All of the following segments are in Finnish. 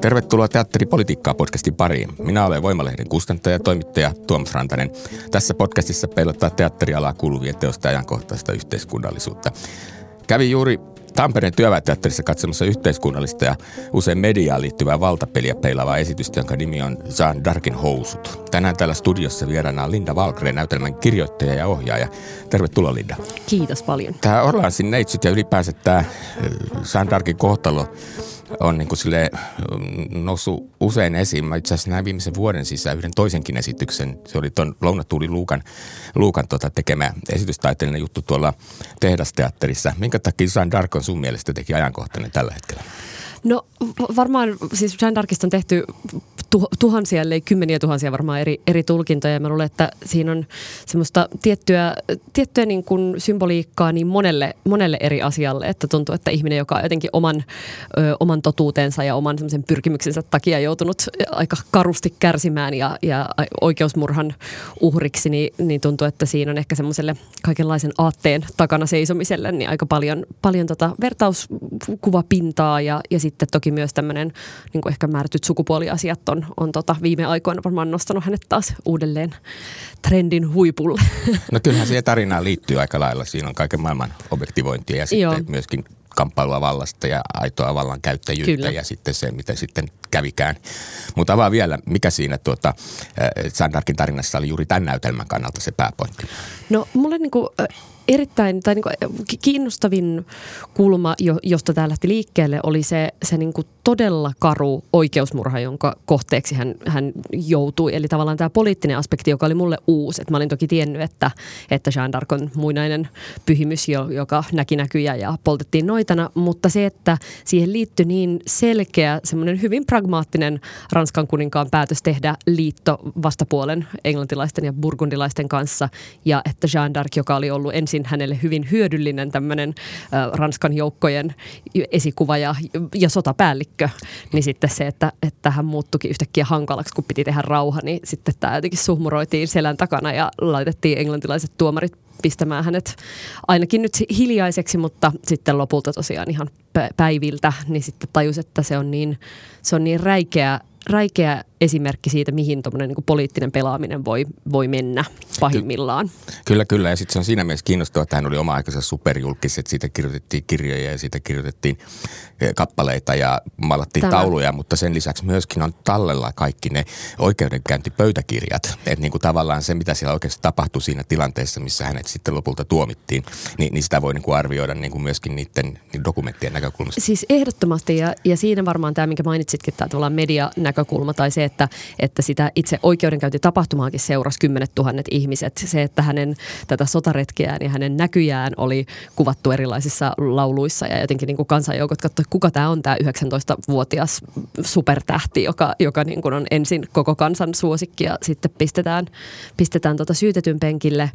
Tervetuloa Teatteripolitiikkaa podcastin pariin. Minä olen Voimalehden kustantaja ja toimittaja Tuomas Rantanen. Tässä podcastissa peilottaa teatterialaa kuuluvien teosta ajankohtaista yhteiskunnallisuutta. Kävi juuri Tampereen työväenteatterissa katsomassa yhteiskunnallista ja usein mediaan liittyvää valtapeliä peilavaa esitystä, jonka nimi on Jean Darkin housut. Tänään täällä studiossa vieraana on Linda Valkreen, näytelmän kirjoittaja ja ohjaaja. Tervetuloa Linda. Kiitos paljon. Tämä Orlansin neitsyt ja ylipäänsä tämä Jean Darkin kohtalo on niin kuin sille mm, noussut usein esiin. Mä itse asiassa näin viimeisen vuoden sisään yhden toisenkin esityksen. Se oli tuon Lounatuuli Luukan, Luukan tota tekemä esitystaiteellinen juttu tuolla tehdasteatterissa. Minkä takia Jean Dark on sun mielestä teki ajankohtainen tällä hetkellä? No varmaan siis Jean Darkista on tehty tuhansia, ellei kymmeniä tuhansia varmaan eri, eri tulkintoja. Mä luulen, että siinä on semmoista tiettyä, tiettyä niin kuin symboliikkaa niin monelle, monelle eri asialle, että tuntuu, että ihminen, joka on jotenkin oman, ö, oman totuutensa ja oman semmoisen pyrkimyksensä takia joutunut aika karusti kärsimään ja, ja oikeusmurhan uhriksi, niin, niin tuntuu, että siinä on ehkä semmoiselle kaikenlaisen aatteen takana seisomiselle niin aika paljon, paljon tota vertauskuvapintaa ja, ja sitten toki myös tämmöinen niin ehkä määrätyt sukupuoliasiat on, on tota viime aikoina varmaan nostanut hänet taas uudelleen trendin huipulle. No kyllähän siihen tarinaan liittyy aika lailla. Siinä on kaiken maailman objektivointia ja sitten Joo. myöskin kamppailua vallasta ja aitoa vallan käyttäjyyttä Kyllä. ja sitten se, mitä sitten kävikään. Mutta avaa vielä, mikä siinä tuota, äh, Sandarkin tarinassa oli juuri tämän näytelmän kannalta se pääpointti? No mulle niinku, erittäin, tai niinku, kiinnostavin kulma, josta tämä lähti liikkeelle, oli se, se niinku todella karu oikeusmurha, jonka kohteeksi hän, hän joutui. Eli tavallaan tämä poliittinen aspekti, joka oli mulle uusi. Et mä olin toki tiennyt, että, että Jean d'Arc on muinainen pyhimys, joka näki näkyjä ja poltettiin noitana. Mutta se, että siihen liittyi niin selkeä, semmoinen hyvin pragmaattinen Ranskan kuninkaan päätös tehdä liitto vastapuolen englantilaisten ja burgundilaisten kanssa. Ja että Jean d'Arc, joka oli ollut ensin hänelle hyvin hyödyllinen tämmöinen Ranskan joukkojen esikuva ja, ja sotapäällikkö, päällikkö, niin sitten se, että, että hän muuttukin yhtäkkiä hankalaksi, kun piti tehdä rauha, niin sitten tämä jotenkin suhmuroitiin selän takana ja laitettiin englantilaiset tuomarit pistämään hänet ainakin nyt hiljaiseksi, mutta sitten lopulta tosiaan ihan päiviltä, niin sitten tajus, että se on niin, se on niin räikeä, räikeä esimerkki siitä, mihin niin poliittinen pelaaminen voi, voi mennä pahimmillaan. Ky- kyllä, kyllä. Ja sitten se on siinä mielessä kiinnostavaa, että hän oli oma aikansa superjulkis, että siitä kirjoitettiin kirjoja ja siitä kirjoitettiin eh, kappaleita ja malattiin Tämä. tauluja, mutta sen lisäksi myöskin on tallella kaikki ne oikeudenkäyntipöytäkirjat. Että niin kuin tavallaan se, mitä siellä oikeasti tapahtui siinä tilanteessa, missä hänet sitten lopulta tuomittiin, niin, niin sitä voi niin kuin arvioida niin kuin myöskin niiden dokumenttien näkökulmasta. Siis ehdottomasti ja, ja siinä varmaan tämä, minkä mainitsitkin, tämä tavallaan medianäkökulma tai se, että, että sitä itse oikeudenkäyntitapahtumaakin seurasi kymmenet tuhannet ihmiset. Se, että hänen tätä sotaretkeään ja hänen näkyjään oli kuvattu erilaisissa lauluissa ja jotenkin niin kuin kansanjoukot katsoivat, kuka tämä on tämä 19-vuotias supertähti, joka, joka niin kuin on ensin koko kansan suosikki ja sitten pistetään, pistetään tota syytetyn penkille,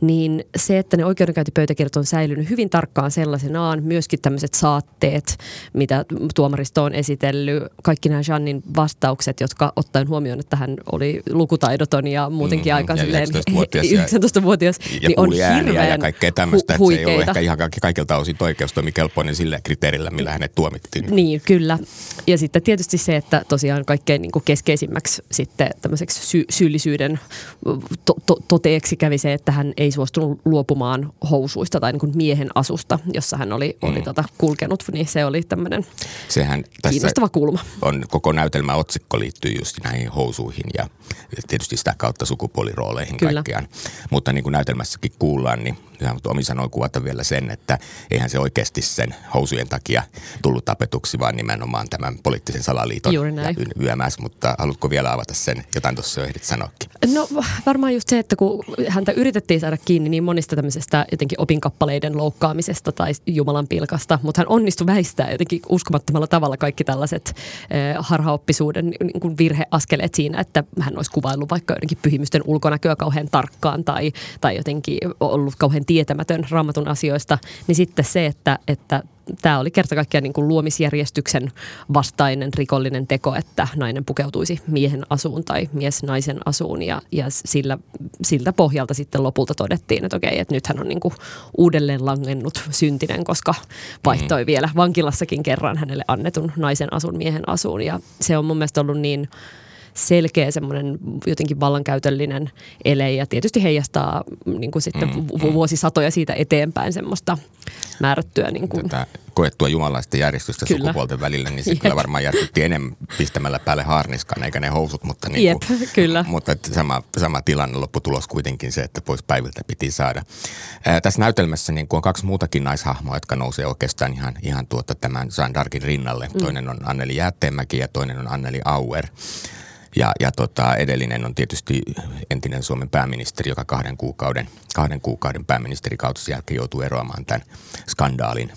niin se, että ne oikeudenkäyntipöytäkirjat on säilynyt hyvin tarkkaan sellaisenaan, myöskin tämmöiset saatteet, mitä tuomaristo on esitellyt, kaikki nämä Jannin vastaukset, jotka ottaen huomioon, että hän oli lukutaidoton ja muutenkin mm, aika ja 19-vuotias, 19-vuotias ja, niin on hirveän ja kaikkea tämmöistä, hu- että se ei ole ehkä ihan kaikilta osin oikeustoimikelpoinen sillä kriteerillä, millä hänet tuomittiin. Niin, kyllä. Ja sitten tietysti se, että tosiaan kaikkein niin kuin keskeisimmäksi sitten tämmöiseksi sy- syyllisyyden to- to- toteeksi kävi se, että hän ei suostunut luopumaan housuista tai niin kuin miehen asusta, jossa hän oli, mm. oli tota kulkenut, niin se oli tämmöinen Sehän kiinnostava kulma. On koko näytelmä otsikko liittyy just näihin housuihin ja tietysti sitä kautta sukupuolirooleihin Kyllä. kaikkiaan. Mutta niin kuin näytelmässäkin kuullaan, niin ihan omi sanoin kuvata vielä sen, että eihän se oikeasti sen housujen takia tullut tapetuksi, vaan nimenomaan tämän poliittisen salaliiton Juuri näin. yömäs. Mutta haluatko vielä avata sen? Jotain tuossa jo ehdit sanoakin. No varmaan just se, että kun häntä yritettiin saada kiinni niin monista tämmöisestä jotenkin opinkappaleiden loukkaamisesta tai Jumalan pilkasta, mutta hän onnistui väistää jotenkin uskomattomalla tavalla kaikki tällaiset eh, harhaoppisuuden niin kuin virheaskeleet siinä, että hän olisi kuvaillut vaikka jotenkin pyhimysten ulkonäköä kauhean tarkkaan tai, tai jotenkin ollut kauhean tietämätön raamatun asioista, niin sitten se, että, että tämä oli kerta kaikkiaan niin kuin luomisjärjestyksen vastainen rikollinen teko, että nainen pukeutuisi miehen asuun tai mies naisen asuun ja, ja sillä, siltä pohjalta sitten lopulta todettiin, että okei, että nythän on niin kuin uudelleen langennut syntinen, koska vaihtoi mm. vielä vankilassakin kerran hänelle annetun naisen asun miehen asuun ja se on mun mielestä ollut niin selkeä semmoinen jotenkin vallankäytöllinen ele ja tietysti heijastaa niin kuin sitten mm, mm. vuosisatoja siitä eteenpäin semmoista määrättyä. Niin kuin. Tätä koettua jumalaista järjestystä kyllä. sukupuolten välillä, niin se Jep. kyllä varmaan järkytti enemmän pistämällä päälle haarniskan eikä ne housut, mutta, niin Jep, kuin, kyllä. mutta että sama, sama tilanne, lopputulos kuitenkin se, että pois päiviltä piti saada. Ää, tässä näytelmässä niin on kaksi muutakin naishahmoa, jotka nousee oikeastaan ihan, ihan tuota tämän Jean Darkin rinnalle. Mm. Toinen on Anneli Jäätteenmäki ja toinen on Anneli Auer. Ja, ja tota, edellinen on tietysti entinen Suomen pääministeri, joka kahden kuukauden, kahden kuukauden pääministerikautensa jälkeen joutuu eroamaan tämän skandaalin,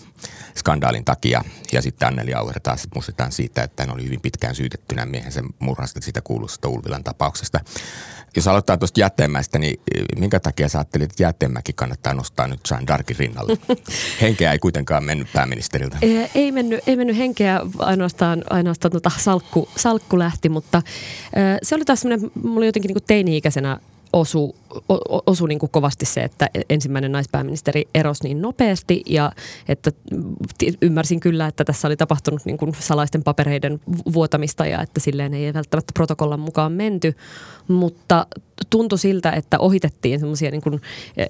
skandaalin takia. Ja sitten Anneli Auer taas muistetaan siitä, että hän oli hyvin pitkään syytettynä miehensä murhasta siitä kuuluisesta Ulvilan tapauksesta. Jos aloittaa tuosta Jätteenmäestä, niin eh, minkä takia sä ajattelit, että Jätteenmäki kannattaa nostaa nyt Jean Darkin rinnalle? Henkeä ei kuitenkaan mennyt pääministeriltä. Ei, ei, mennyt, ei mennyt henkeä, ainoastaan, ainoastaan tota salkku, salkku lähti, mutta äh, se oli taas semmoinen, mulla oli jotenkin niin teini-ikäisenä osu, osu niin kuin kovasti se, että ensimmäinen naispääministeri erosi niin nopeasti ja että ymmärsin kyllä, että tässä oli tapahtunut niin kuin salaisten papereiden vuotamista ja että silleen ei välttämättä protokollan mukaan menty, mutta tuntui siltä, että ohitettiin semmoisia niin e,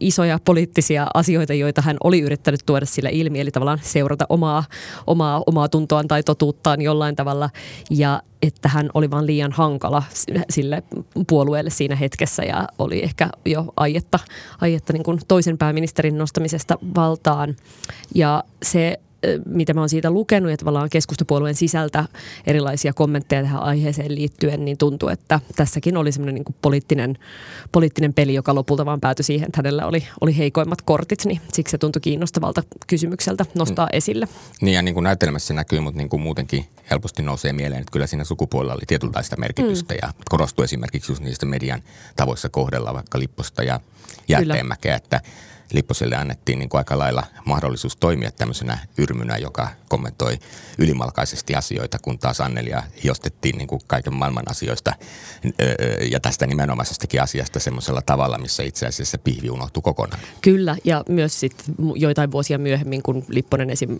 isoja poliittisia asioita, joita hän oli yrittänyt tuoda sillä ilmi, eli tavallaan seurata omaa, omaa, omaa tuntoaan tai totuuttaan jollain tavalla. Ja että hän oli vaan liian hankala sille puolueelle siinä hetkessä ja oli ehkä jo aietta, aietta niin kuin toisen pääministerin nostamisesta valtaan. Ja se mitä mä oon siitä lukenut ja tavallaan keskustapuolueen sisältä erilaisia kommentteja tähän aiheeseen liittyen, niin tuntuu, että tässäkin oli semmoinen niin poliittinen, poliittinen peli, joka lopulta vaan päätyi siihen, että hänellä oli, oli heikoimmat kortit, niin siksi se tuntui kiinnostavalta kysymykseltä nostaa mm. esille. Niin ja niin kuin näytelmässä näkyy, mutta niin kuin muutenkin helposti nousee mieleen, että kyllä siinä sukupuolella oli tietynlaista merkitystä mm. ja korostui esimerkiksi just niistä median tavoissa kohdella vaikka Lipposta ja Jätteenmäkeä, että Lipposelle annettiin niin kuin aika lailla mahdollisuus toimia tämmöisenä yrmynä, joka kommentoi ylimalkaisesti asioita, kun taas Annelia hiostettiin niin kuin kaiken maailman asioista ja tästä nimenomaisestakin asiasta semmoisella tavalla, missä itse asiassa pihvi unohtui kokonaan. Kyllä, ja myös sitten joitain vuosia myöhemmin, kun Lipponen esim.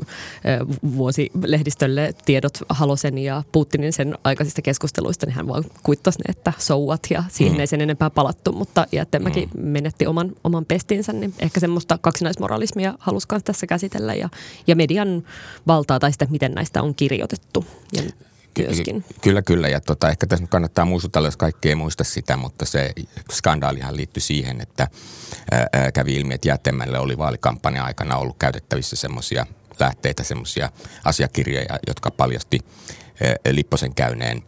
vuosi lehdistölle tiedot Halosen ja Putinin sen aikaisista keskusteluista, niin hän vaan kuittasi ne, että souat ja siihen mm. ei sen enempää palattu, mutta Jättemäki mm. menetti oman, oman pestinsä, niin ehkä semmoista kaksinaismoralismia halusi tässä käsitellä ja, ja median valtaa tai sitä, miten näistä on kirjoitettu. Ja myöskin. Kyllä, kyllä. Ja tota, ehkä tässä kannattaa muistutella, jos kaikki ei muista sitä, mutta se skandaalihan liittyi siihen, että ää, kävi ilmi, että Jätemälle oli vaalikampanjan aikana ollut käytettävissä semmoisia lähteitä, semmoisia asiakirjoja, jotka paljasti ää, Lipposen käyneen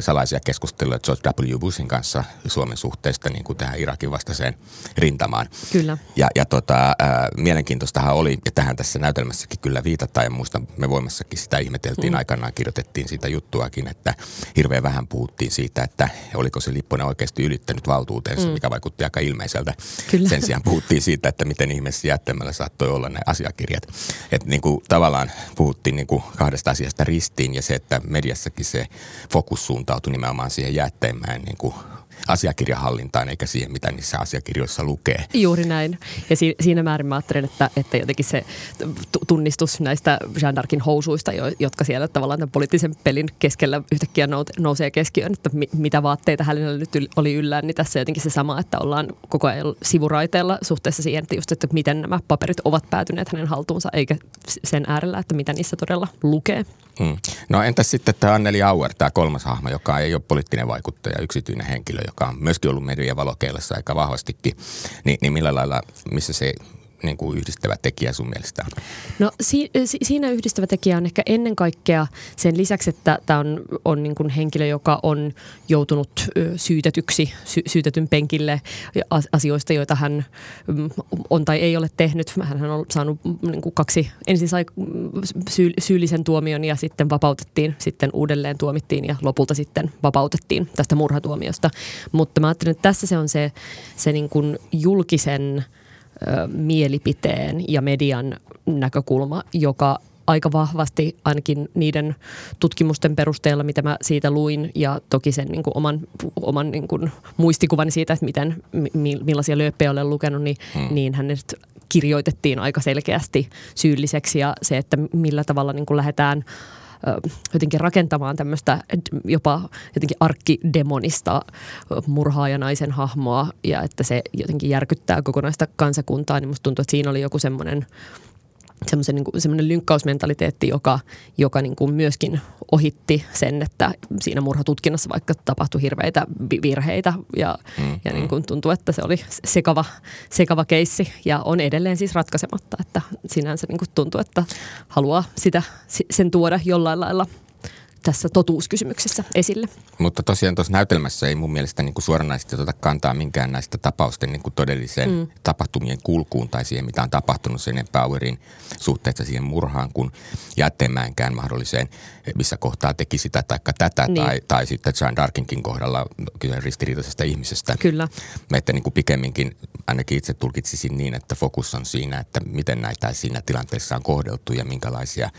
salaisia keskusteluja George W. Bushin kanssa Suomen suhteesta niin kuin tähän Irakin vastaiseen rintamaan. Kyllä. Ja, ja tota, mielenkiintoistahan oli, ja tähän tässä näytelmässäkin kyllä viitataan, ja muista me voimassakin sitä ihmeteltiin mm. aikanaan, kirjoitettiin siitä juttuakin, että hirveän vähän puhuttiin siitä, että oliko se Lipponen oikeasti ylittänyt valtuutensa, mm. mikä vaikutti aika ilmeiseltä. Kyllä. Sen sijaan puhuttiin siitä, että miten ihmeessä jättämällä saattoi olla ne asiakirjat. Että niin kuin, tavallaan puhuttiin niin kuin kahdesta asiasta ristiin, ja se, että mediassakin se fokus suuntautui nimenomaan siihen jätteemään niin kuin asiakirjahallintaan eikä siihen, mitä niissä asiakirjoissa lukee. Juuri näin. Ja si- siinä määrin mä ajattelen, että, että jotenkin se tunnistus näistä Jean d'Arcin housuista, jotka siellä tavallaan tämän poliittisen pelin keskellä yhtäkkiä nousee keskiöön, että mi- mitä vaatteita hänellä nyt oli yllään, niin tässä jotenkin se sama, että ollaan koko ajan sivuraiteella suhteessa siihen, että just, että miten nämä paperit ovat päätyneet hänen haltuunsa, eikä sen äärellä, että mitä niissä todella lukee. Hmm. No entäs sitten tämä Anneli Auer, tämä kolmas hahmo, joka ei ole poliittinen vaikuttaja, yksityinen henkilö, joka on myöskin ollut median valokeilassa aika vahvastikin, niin, niin millä lailla, missä se niin kuin yhdistävä tekijä sun mielestä? No si- si- siinä yhdistävä tekijä on ehkä ennen kaikkea sen lisäksi, että tämä on, on niin kuin henkilö, joka on joutunut syytetyksi, sy- syytetyn penkille asioista, joita hän mm, on tai ei ole tehnyt. Hän on saanut niin kuin kaksi, ensin sai syy- syyllisen tuomion ja sitten vapautettiin, sitten uudelleen tuomittiin ja lopulta sitten vapautettiin tästä murhatuomiosta. Mutta mä ajattelin, että tässä se on se, se niin kuin julkisen – mielipiteen ja median näkökulma, joka aika vahvasti ainakin niiden tutkimusten perusteella, mitä mä siitä luin ja toki sen niin kuin oman, oman niin kuin muistikuvani siitä, että miten, millaisia lööppejä olen lukenut, niin, hmm. niin hänet kirjoitettiin aika selkeästi syylliseksi ja se, että millä tavalla niin kuin lähdetään jotenkin rakentamaan tämmöistä jopa jotenkin arkkidemonista murhaajanaisen hahmoa ja että se jotenkin järkyttää kokonaista kansakuntaa, niin musta tuntuu, että siinä oli joku semmoinen semmoisen niin kuin, semmoinen lynkkausmentaliteetti, joka, joka niin kuin myöskin ohitti sen, että siinä murhatutkinnassa vaikka tapahtui hirveitä virheitä ja, mm, ja niin kuin tuntuu, että se oli sekava, sekava keissi ja on edelleen siis ratkaisematta, että sinänsä niin kuin tuntuu, että haluaa sitä, sen tuoda jollain lailla – tässä totuuskysymyksessä esille. Mutta tosiaan tuossa näytelmässä ei mun mielestä niin kuin suoranaisesti oteta kantaa minkään näistä tapausten niin kuin todelliseen mm. tapahtumien kulkuun tai siihen, mitä on tapahtunut sen Powerin suhteessa siihen murhaan kuin jätteemäänkään mahdolliseen, missä kohtaa teki sitä tai tätä niin. tai, tai sitten John Darkinkin kohdalla kyse ristiriitaisesta ihmisestä. Kyllä. Että niin kuin pikemminkin ainakin itse tulkitsisin niin, että fokus on siinä, että miten näitä siinä tilanteessa on kohdeltu ja minkälaisia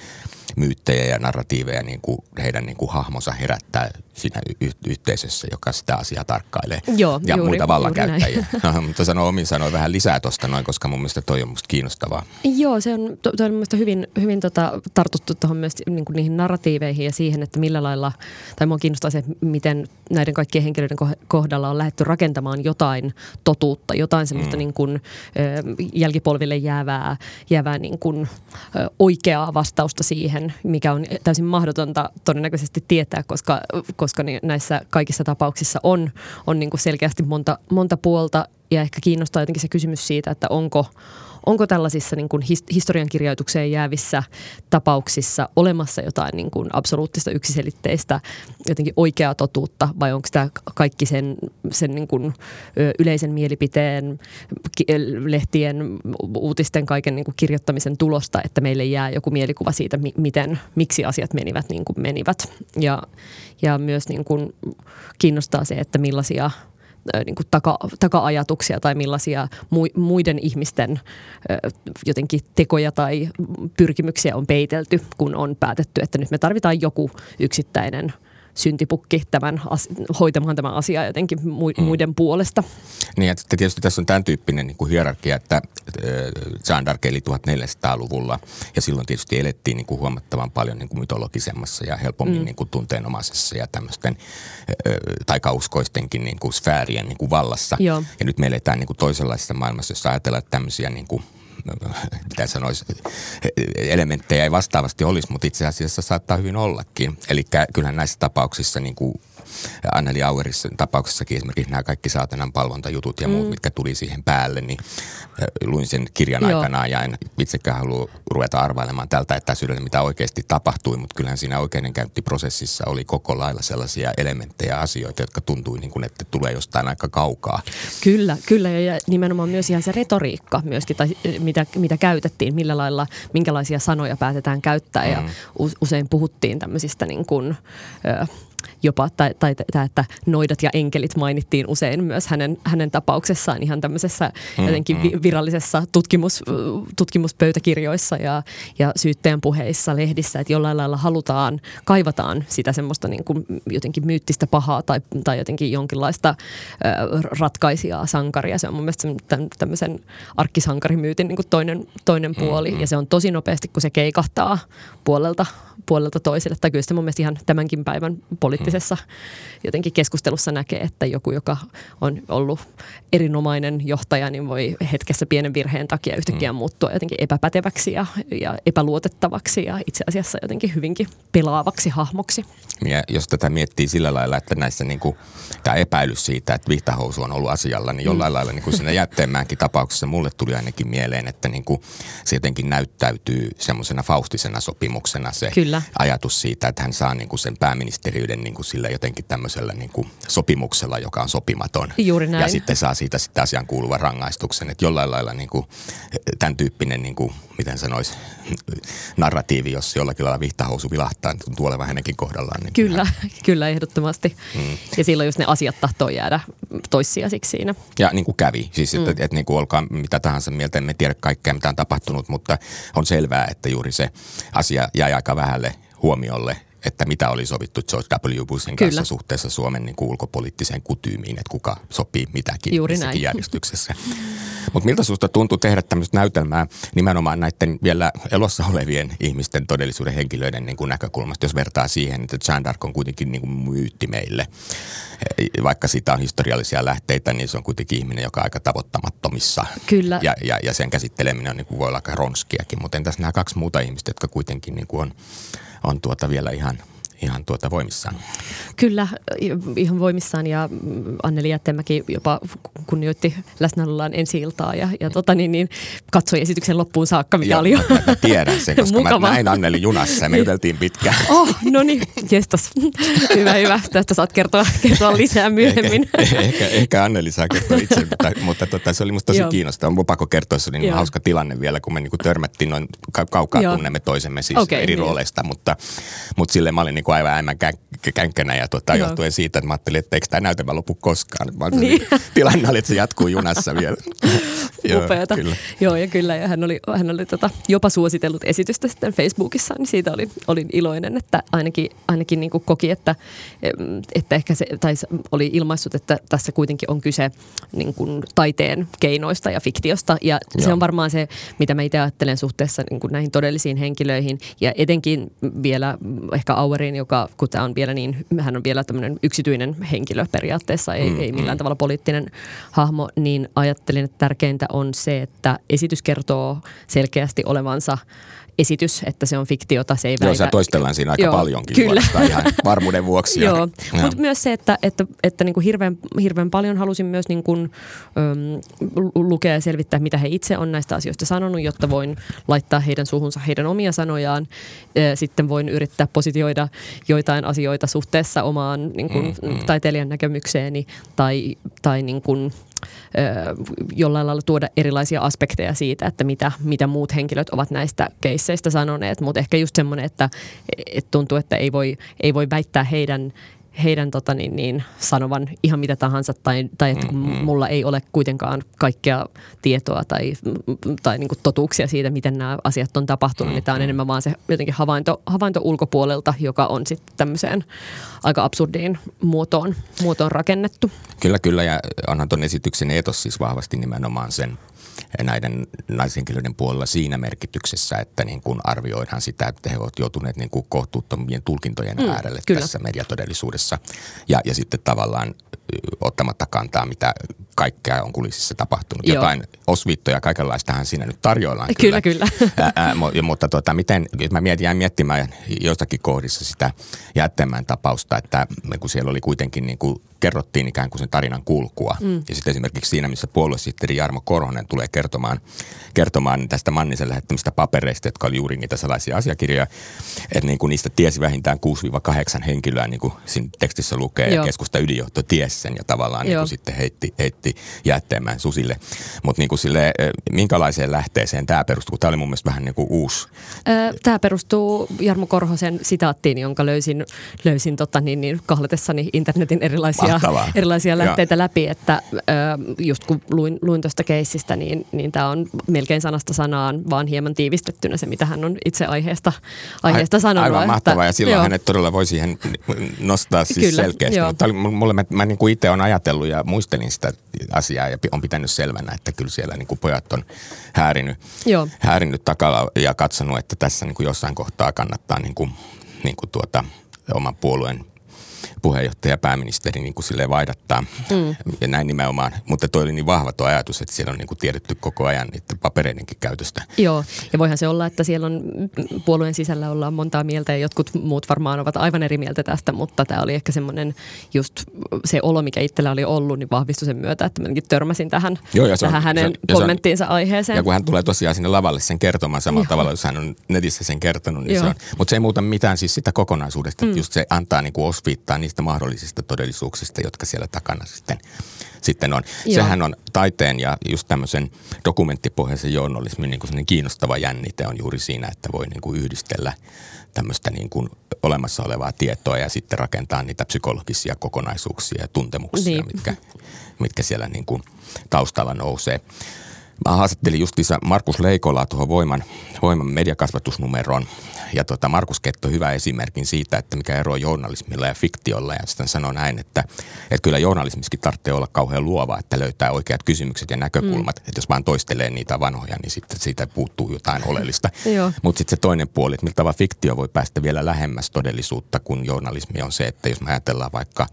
myyttejä ja narratiiveja niin kuin heidän niin kuin hahmonsa herättää siinä y- yhteisössä, joka sitä asiaa tarkkailee. Joo, ja juuri, muita vallankäyttäjiä. No, mutta sanoo omin sanoin vähän lisää tuosta noin, koska mun mielestä toi on musta kiinnostavaa. Joo, se on, toi on mielestäni hyvin, hyvin tota, tartuttu tuohon myös niin kuin niihin narratiiveihin ja siihen, että millä lailla, tai mua kiinnostaa se, miten näiden kaikkien henkilöiden kohdalla on lähdetty rakentamaan jotain totuutta, jotain semmoista mm. niin kuin, jälkipolville jäävää, jäävää niin kuin, oikeaa vastausta siihen, mikä on täysin mahdotonta todennäköisesti tietää, koska koska näissä kaikissa tapauksissa on, on niin kuin selkeästi monta, monta puolta. Ja ehkä kiinnostaa jotenkin se kysymys siitä, että onko, onko tällaisissa niin kuin historiankirjoitukseen jäävissä tapauksissa olemassa jotain niin kuin absoluuttista yksiselitteistä jotenkin oikeaa totuutta vai onko tämä kaikki sen, sen niin kuin yleisen mielipiteen, lehtien, uutisten, kaiken niin kuin kirjoittamisen tulosta, että meille jää joku mielikuva siitä, miten, miksi asiat menivät niin kuin menivät. Ja, ja myös niin kuin kiinnostaa se, että millaisia – niin kuin taka, taka-ajatuksia tai millaisia muiden ihmisten jotenkin tekoja tai pyrkimyksiä on peitelty, kun on päätetty, että nyt me tarvitaan joku yksittäinen – syntipukki tämän, hoitamaan tämä asia jotenkin mm. muiden mm. puolesta. Niin, että tietysti tässä on tämän tyyppinen niin kuin hierarkia, että Jean d'Arc eli 1400-luvulla ja silloin tietysti elettiin niin kuin huomattavan paljon niin kuin mytologisemmassa ja helpommin mm. niin kuin tunteenomaisessa ja tämmöisten taikauskoistenkin niin kuin sfäärien niin kuin vallassa. Joo. Ja nyt me eletään niin kuin toisenlaisessa maailmassa, jossa ajatellaan, että tämmöisiä niin kuin – mitä sanoisi, elementtejä ei vastaavasti olisi, mutta itse asiassa saattaa hyvin ollakin. Eli kyllähän näissä tapauksissa niin kuin Anneli Auerissa tapauksessakin esimerkiksi nämä kaikki saatanan palvontajutut ja muut, mm. mitkä tuli siihen päälle, niin luin sen kirjan Joo. aikana ja en itsekään halua ruveta arvailemaan tältä etäisyydellä, mitä oikeasti tapahtui, mutta kyllähän siinä oikeudenkäyntiprosessissa oli koko lailla sellaisia elementtejä ja asioita, jotka tuntui niin kuin, että tulee jostain aika kaukaa. Kyllä, kyllä ja nimenomaan myös ihan se retoriikka myöskin, tai mitä, mitä käytettiin, millä lailla, minkälaisia sanoja päätetään käyttää ja mm. usein puhuttiin tämmöisistä niin kuin, jopa, tai, tai tämä, että noidat ja enkelit mainittiin usein myös hänen, hänen tapauksessaan ihan tämmöisessä mm, jotenkin mm. virallisessa tutkimus, tutkimuspöytäkirjoissa ja, ja syyttäjän puheissa lehdissä, että jollain lailla halutaan, kaivataan sitä semmoista niin kuin jotenkin myyttistä pahaa tai, tai jotenkin jonkinlaista äh, ratkaisijaa sankaria. Se on mun mielestä tämän, tämmöisen arkkisankarimyytin niin kuin toinen, toinen puoli mm, mm. ja se on tosi nopeasti, kun se keikahtaa puolelta, puolelta toiselle. Tai kyllä se mun mielestä ihan tämänkin päivän poli- poliittisessa jotenkin keskustelussa näkee, että joku, joka on ollut erinomainen johtaja, niin voi hetkessä pienen virheen takia yhtäkkiä mm. muuttua jotenkin epäpäteväksi ja, ja epäluotettavaksi ja itse asiassa jotenkin hyvinkin pelaavaksi hahmoksi. Ja jos tätä miettii sillä lailla, että näissä niin kuin, tämä epäilys siitä, että vihtahousu on ollut asialla, niin jollain mm. lailla niin kuin siinä jätteenmäänkin tapauksessa mulle tuli ainakin mieleen, että niin kuin, se jotenkin näyttäytyy semmoisena faustisena sopimuksena se Kyllä. ajatus siitä, että hän saa niin kuin sen pääministeriyden niin kuin sillä jotenkin tämmöisellä niin kuin sopimuksella, joka on sopimaton. Juuri näin. Ja sitten saa siitä sitten asian kuuluvan rangaistuksen. Että jollain lailla niin kuin, tämän tyyppinen, niin kuin, miten sanoisi, narratiivi, jos jollakin lailla vihtahousu vilahtaa, niin tuntuu olevan hänenkin kohdallaan. Niin kyllä, ihan... kyllä ehdottomasti. Mm. Ja silloin just ne asiat tahtoo jäädä toissijaisiksi siinä. Ja niin kuin kävi. Siis, että, mm. että niin kuin olkaa mitä tahansa mieltä, emme tiedä kaikkea, mitä on tapahtunut, mutta on selvää, että juuri se asia jäi aika vähälle huomiolle että mitä oli sovittu George W. Bushin Kyllä. kanssa suhteessa Suomen niin kuin ulkopoliittiseen kutyymiin, että kuka sopii mitäkin Juuri näin. järjestyksessä. Mutta miltä sinusta tuntuu tehdä tämmöistä näytelmää nimenomaan näiden vielä elossa olevien ihmisten todellisuuden henkilöiden niin kuin näkökulmasta, jos vertaa siihen, että Jean d'Arc on kuitenkin niin kuin myytti meille. Vaikka siitä on historiallisia lähteitä, niin se on kuitenkin ihminen, joka on aika tavoittamattomissa. Kyllä. Ja, ja, ja sen käsitteleminen on, niin kuin voi olla aika ronskiakin. Mutta entäs nämä kaksi muuta ihmistä, jotka kuitenkin niin kuin on, on tuota vielä ihan – ihan tuota voimissaan. Kyllä, ihan voimissaan ja Anneli Jättemäki jopa kunnioitti läsnäolollaan ensi iltaa ja, ja tota, niin, niin, katsoi esityksen loppuun saakka, mikä Joo, oli jo mä, mä tiedän sen, koska mukava. mä näin Anneli junassa ja me juteltiin pitkään. Oh, no niin, jestas. hyvä, hyvä. Tästä saat kertoa, kertoa lisää myöhemmin. Ehkä, ehkä, ehkä Anneli saa kertoa itse, mutta, mutta tota, se oli musta tosi kiinnostavaa. Mun pakko kertoa, se oli niin hauska tilanne vielä, kun me niin kuin törmättiin noin kaukaa Joo. tunnemme toisemme siis okay, eri niin. rooleista, mutta, mutta sille mä olin niin kuin aivan äimän känkänä ja tuota, johtuen siitä, että mä ajattelin, että eikö tämä näytelmä lopu koskaan. Mä niin. Tilanne oli, että se jatkuu junassa vielä. Joo, Upeata. Kyllä. Joo, ja kyllä. Ja hän oli, hän oli tota, jopa suositellut esitystä sitten Facebookissa, niin siitä oli, olin iloinen, että ainakin, ainakin niin kuin koki, että, että ehkä se, tai oli ilmaissut, että tässä kuitenkin on kyse niin kuin taiteen keinoista ja fiktiosta. Ja Joo. se on varmaan se, mitä mä itse ajattelen suhteessa niin kuin näihin todellisiin henkilöihin. Ja etenkin vielä ehkä Aueriin, joka, kun tämä on vielä niin, hän on vielä tämmöinen yksityinen henkilö periaatteessa, ei, mm, ei millään mm. tavalla poliittinen hahmo, niin ajattelin, että tärkeintä on se, että esitys kertoo selkeästi olevansa esitys, että se on fiktiota, se ei Joo, sä toistellaan siinä aika Joo, paljonkin kyllä. ihan varmuuden vuoksi. Joo, mutta myös se, että, että, että niin kuin hirveän, hirveän paljon halusin myös niin kuin, äm, lukea ja selvittää, mitä he itse on näistä asioista sanonut, jotta voin laittaa heidän suuhunsa heidän omia sanojaan. Sitten voin yrittää positioida joitain asioita suhteessa omaan niin kuin, mm, mm. taiteilijan näkemykseeni tai, tai niin kuin, jollain lailla tuoda erilaisia aspekteja siitä, että mitä, mitä muut henkilöt ovat näistä keisseistä sanoneet, mutta ehkä just semmoinen, että et tuntuu, että ei voi, ei voi väittää heidän heidän tota, niin, niin, sanovan ihan mitä tahansa tai, tai että mm-hmm. mulla ei ole kuitenkaan kaikkea tietoa tai, tai niin kuin totuuksia siitä, miten nämä asiat on tapahtunut, mm-hmm. niin tämä on enemmän vaan se jotenkin havainto, havainto ulkopuolelta, joka on sitten tämmöiseen aika absurdiin muotoon, muotoon rakennettu. Kyllä, kyllä ja onhan tuon esityksen etos siis vahvasti nimenomaan sen näiden naishenkilöiden puolella siinä merkityksessä, että niin kuin arvioidaan sitä, että he ovat joutuneet niin kuin kohtuuttomien tulkintojen mm, äärelle kyllä. tässä mediatodellisuudessa. Ja, ja sitten tavallaan ottamatta kantaa, mitä kaikkea on kulississa tapahtunut. Joo. Jotain osviittoja, kaikenlaistahan siinä nyt tarjoillaan. Kyllä, kyllä. kyllä. Ää, ää, mutta tuota, miten, mä mietin, jäin miettimään joissakin kohdissa sitä jättämään tapausta, että kun siellä oli kuitenkin niin kuin kerrottiin ikään kuin sen tarinan kulkua. Mm. Ja sitten esimerkiksi siinä, missä puoluesihteeri Jarmo Korhonen tulee kertomaan, kertomaan tästä Mannisen lähettämistä papereista, jotka oli juuri niitä salaisia asiakirjoja, että niin kuin niistä tiesi vähintään 6-8 henkilöä, niin kuin siinä tekstissä lukee, Joo. ja keskusta ydinjohto tiesi sen ja tavallaan niin kuin sitten heitti, heitti jätteemään susille. Mutta niin sille, minkälaiseen lähteeseen tämä perustuu? Tämä oli mun mielestä vähän niin kuin uusi. Tämä perustuu Jarmo Korhosen sitaattiin, jonka löysin, löysin tota, niin, niin, kahletessani internetin erilaisia erilaisia, erilaisia lähteitä läpi, että just kun luin, luin tuosta keissistä, niin, niin tämä on melkein sanasta sanaan, vaan hieman tiivistettynä se, mitä hän on itse aiheesta, aiheesta sanonut. Aivan mahtavaa, ja silloin joo. hänet todella voi siihen nostaa siis Kyllä, selkeästi. Joo. Mutta mulle, mä, mä niin kuin itse olen ajatellut ja muistelin sitä asiaa ja on pitänyt selvänä, että kyllä siellä niin kuin pojat on häärinyt, joo. häärinyt takalla ja katsonut, että tässä niin kuin jossain kohtaa kannattaa niin kuin, niin kuin tuota, oman puolueen puheenjohtaja ja pääministeri niin kuin silleen vaihdattaa. Mm. Ja näin nimenomaan. Mutta toi oli niin vahva tuo ajatus, että siellä on niin kuin tiedetty koko ajan niiden papereidenkin käytöstä. Joo, ja voihan se olla, että siellä on puolueen sisällä ollaan montaa mieltä ja jotkut muut varmaan ovat aivan eri mieltä tästä, mutta tämä oli ehkä semmoinen just se olo, mikä itsellä oli ollut, niin vahvistui sen myötä, että mä törmäsin tähän, Joo, ja tähän on, hänen se, kommenttiinsa on, aiheeseen. Ja kun hän tulee tosiaan sinne lavalle sen kertomaan samalla Joo. tavalla, jos hän on netissä sen kertonut, niin Joo. se on. Mutta se ei muuta mitään siis sitä kokonaisuudesta, mm. että just se antaa niin kuin osviittaa niistä mahdollisista todellisuuksista, jotka siellä takana sitten, sitten on. Joo. Sehän on taiteen ja just tämmöisen dokumenttipohjaisen journalismin niin kuin kiinnostava jännite on juuri siinä, että voi niin kuin yhdistellä tämmöistä niin kuin olemassa olevaa tietoa ja sitten rakentaa niitä psykologisia kokonaisuuksia ja tuntemuksia, niin. mitkä, mitkä siellä niin kuin taustalla nousee. Mä haastattelin justiinsa Markus Leikolaa tuohon Voiman, Voiman mediakasvatusnumeroon ja tota Markus Ketto hyvä esimerkin siitä, että mikä ero on journalismilla ja fiktiolla. Ja sitten sanoi näin, että, että kyllä journalismiskin tarvitsee olla kauhean luova, että löytää oikeat kysymykset ja näkökulmat. Mm. Että jos vaan toistelee niitä vanhoja, niin sitten siitä puuttuu jotain oleellista. Mutta sitten se toinen puoli, että miltä fiktio voi päästä vielä lähemmäs todellisuutta, kun journalismi on se, että jos me ajatellaan vaikka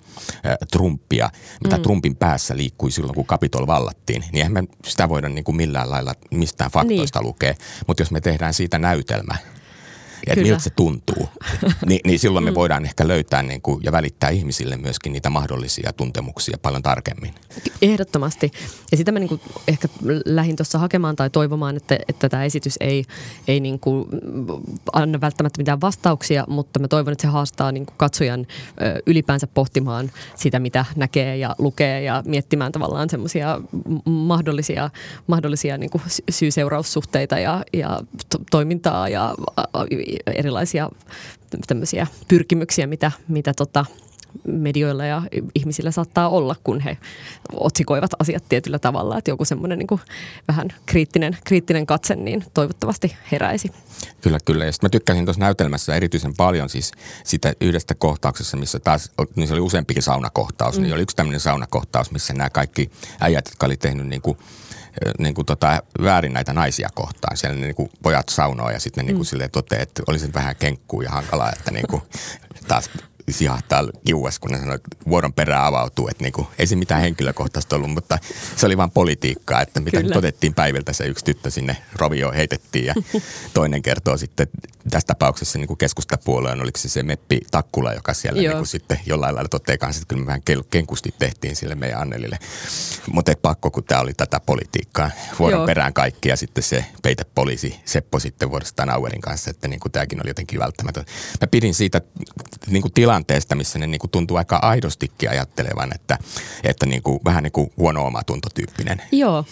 äh, Trumpia, mitä mm. Trumpin päässä liikkui silloin, kun Kapitol vallattiin, niin eihän me sitä voida niin kuin millään lailla mistään faktoista niin. lukea. Mutta jos me tehdään siitä näytelmä, että miltä se tuntuu, Ni, niin silloin me mm. voidaan ehkä löytää niin kuin, ja välittää ihmisille myöskin niitä mahdollisia tuntemuksia paljon tarkemmin. Ehdottomasti. Ja sitä mä niin kuin ehkä lähdin tuossa hakemaan tai toivomaan, että, että tämä esitys ei, ei niin kuin anna välttämättä mitään vastauksia, mutta mä toivon, että se haastaa niin kuin katsojan ylipäänsä pohtimaan sitä, mitä näkee ja lukee ja miettimään tavallaan semmoisia mahdollisia, mahdollisia niin kuin syy-seuraussuhteita ja, ja to- toimintaa ja erilaisia tämmöisiä pyrkimyksiä, mitä, mitä tota, medioilla ja ihmisillä saattaa olla, kun he otsikoivat asiat tietyllä tavalla. Että joku semmoinen niin vähän kriittinen, kriittinen katse, niin toivottavasti heräisi. Kyllä, kyllä. Ja mä tykkäsin tuossa näytelmässä erityisen paljon siis sitä yhdestä kohtauksessa, missä taas, niin se oli useampikin saunakohtaus. Mm. Niin oli yksi tämmöinen saunakohtaus, missä nämä kaikki äijät, jotka oli tehnyt niin kuin niin kuin tota, väärin näitä naisia kohtaan. Siellä ne niin kuin pojat saunoa ja sitten ne niin kuin mm. toteaa, että olisi vähän kenkkuu ja hankalaa, että niin kuin taas sijahtaa kiuas, kun ne sanoi, että vuoron perään avautuu. Että niinku, ei se mitään henkilökohtaista ollut, mutta se oli vain politiikkaa, että mitä Kyllä. todettiin päiviltä se yksi tyttö sinne rovioon heitettiin ja toinen kertoo sitten tässä tapauksessa niin kuin keskustapuolueen, oliko se se Meppi Takkula, joka siellä niin kuin sitten jollain lailla toteaa kanssa, että kyllä me vähän kenkusti tehtiin sille meidän Annelille. Mutta pakko, kun tämä oli tätä politiikkaa. Vuoron Joo. perään kaikki ja sitten se peitepoliisi Seppo sitten vuorostaan Auerin kanssa, että niin kuin tämäkin oli jotenkin välttämätön. Mä pidin siitä niin kuin tilanteesta, missä ne niin kuin tuntuu aika aidostikin ajattelevan, että, että niin kuin, vähän niin kuin huono omatuntotyyppinen. Joo,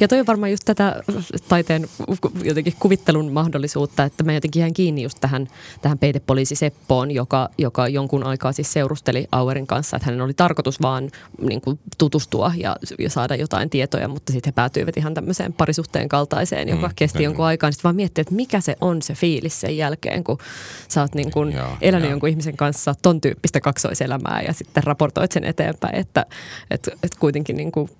ja toi on varmaan just tätä taiteen jotenkin kuvittelun mahdollisuutta, että mä jotenkin ihan kiinni just tähän, tähän peitepoliisi Seppoon, joka, joka jonkun aikaa siis seurusteli Auerin kanssa, että hänen oli tarkoitus vaan niin kuin tutustua ja, ja saada jotain tietoja, mutta sitten he päätyivät ihan tämmöiseen parisuhteen kaltaiseen, joka mm, kesti mm. jonkun aikaa. Sitten vaan miettiä, että mikä se on se fiilis sen jälkeen, kun sä oot niin kuin joo, elänyt joo. jonkun ihmisen kanssa ton tyyppistä kaksoiselämää ja sitten raportoit sen eteenpäin, että, että, että kuitenkin niin kuin,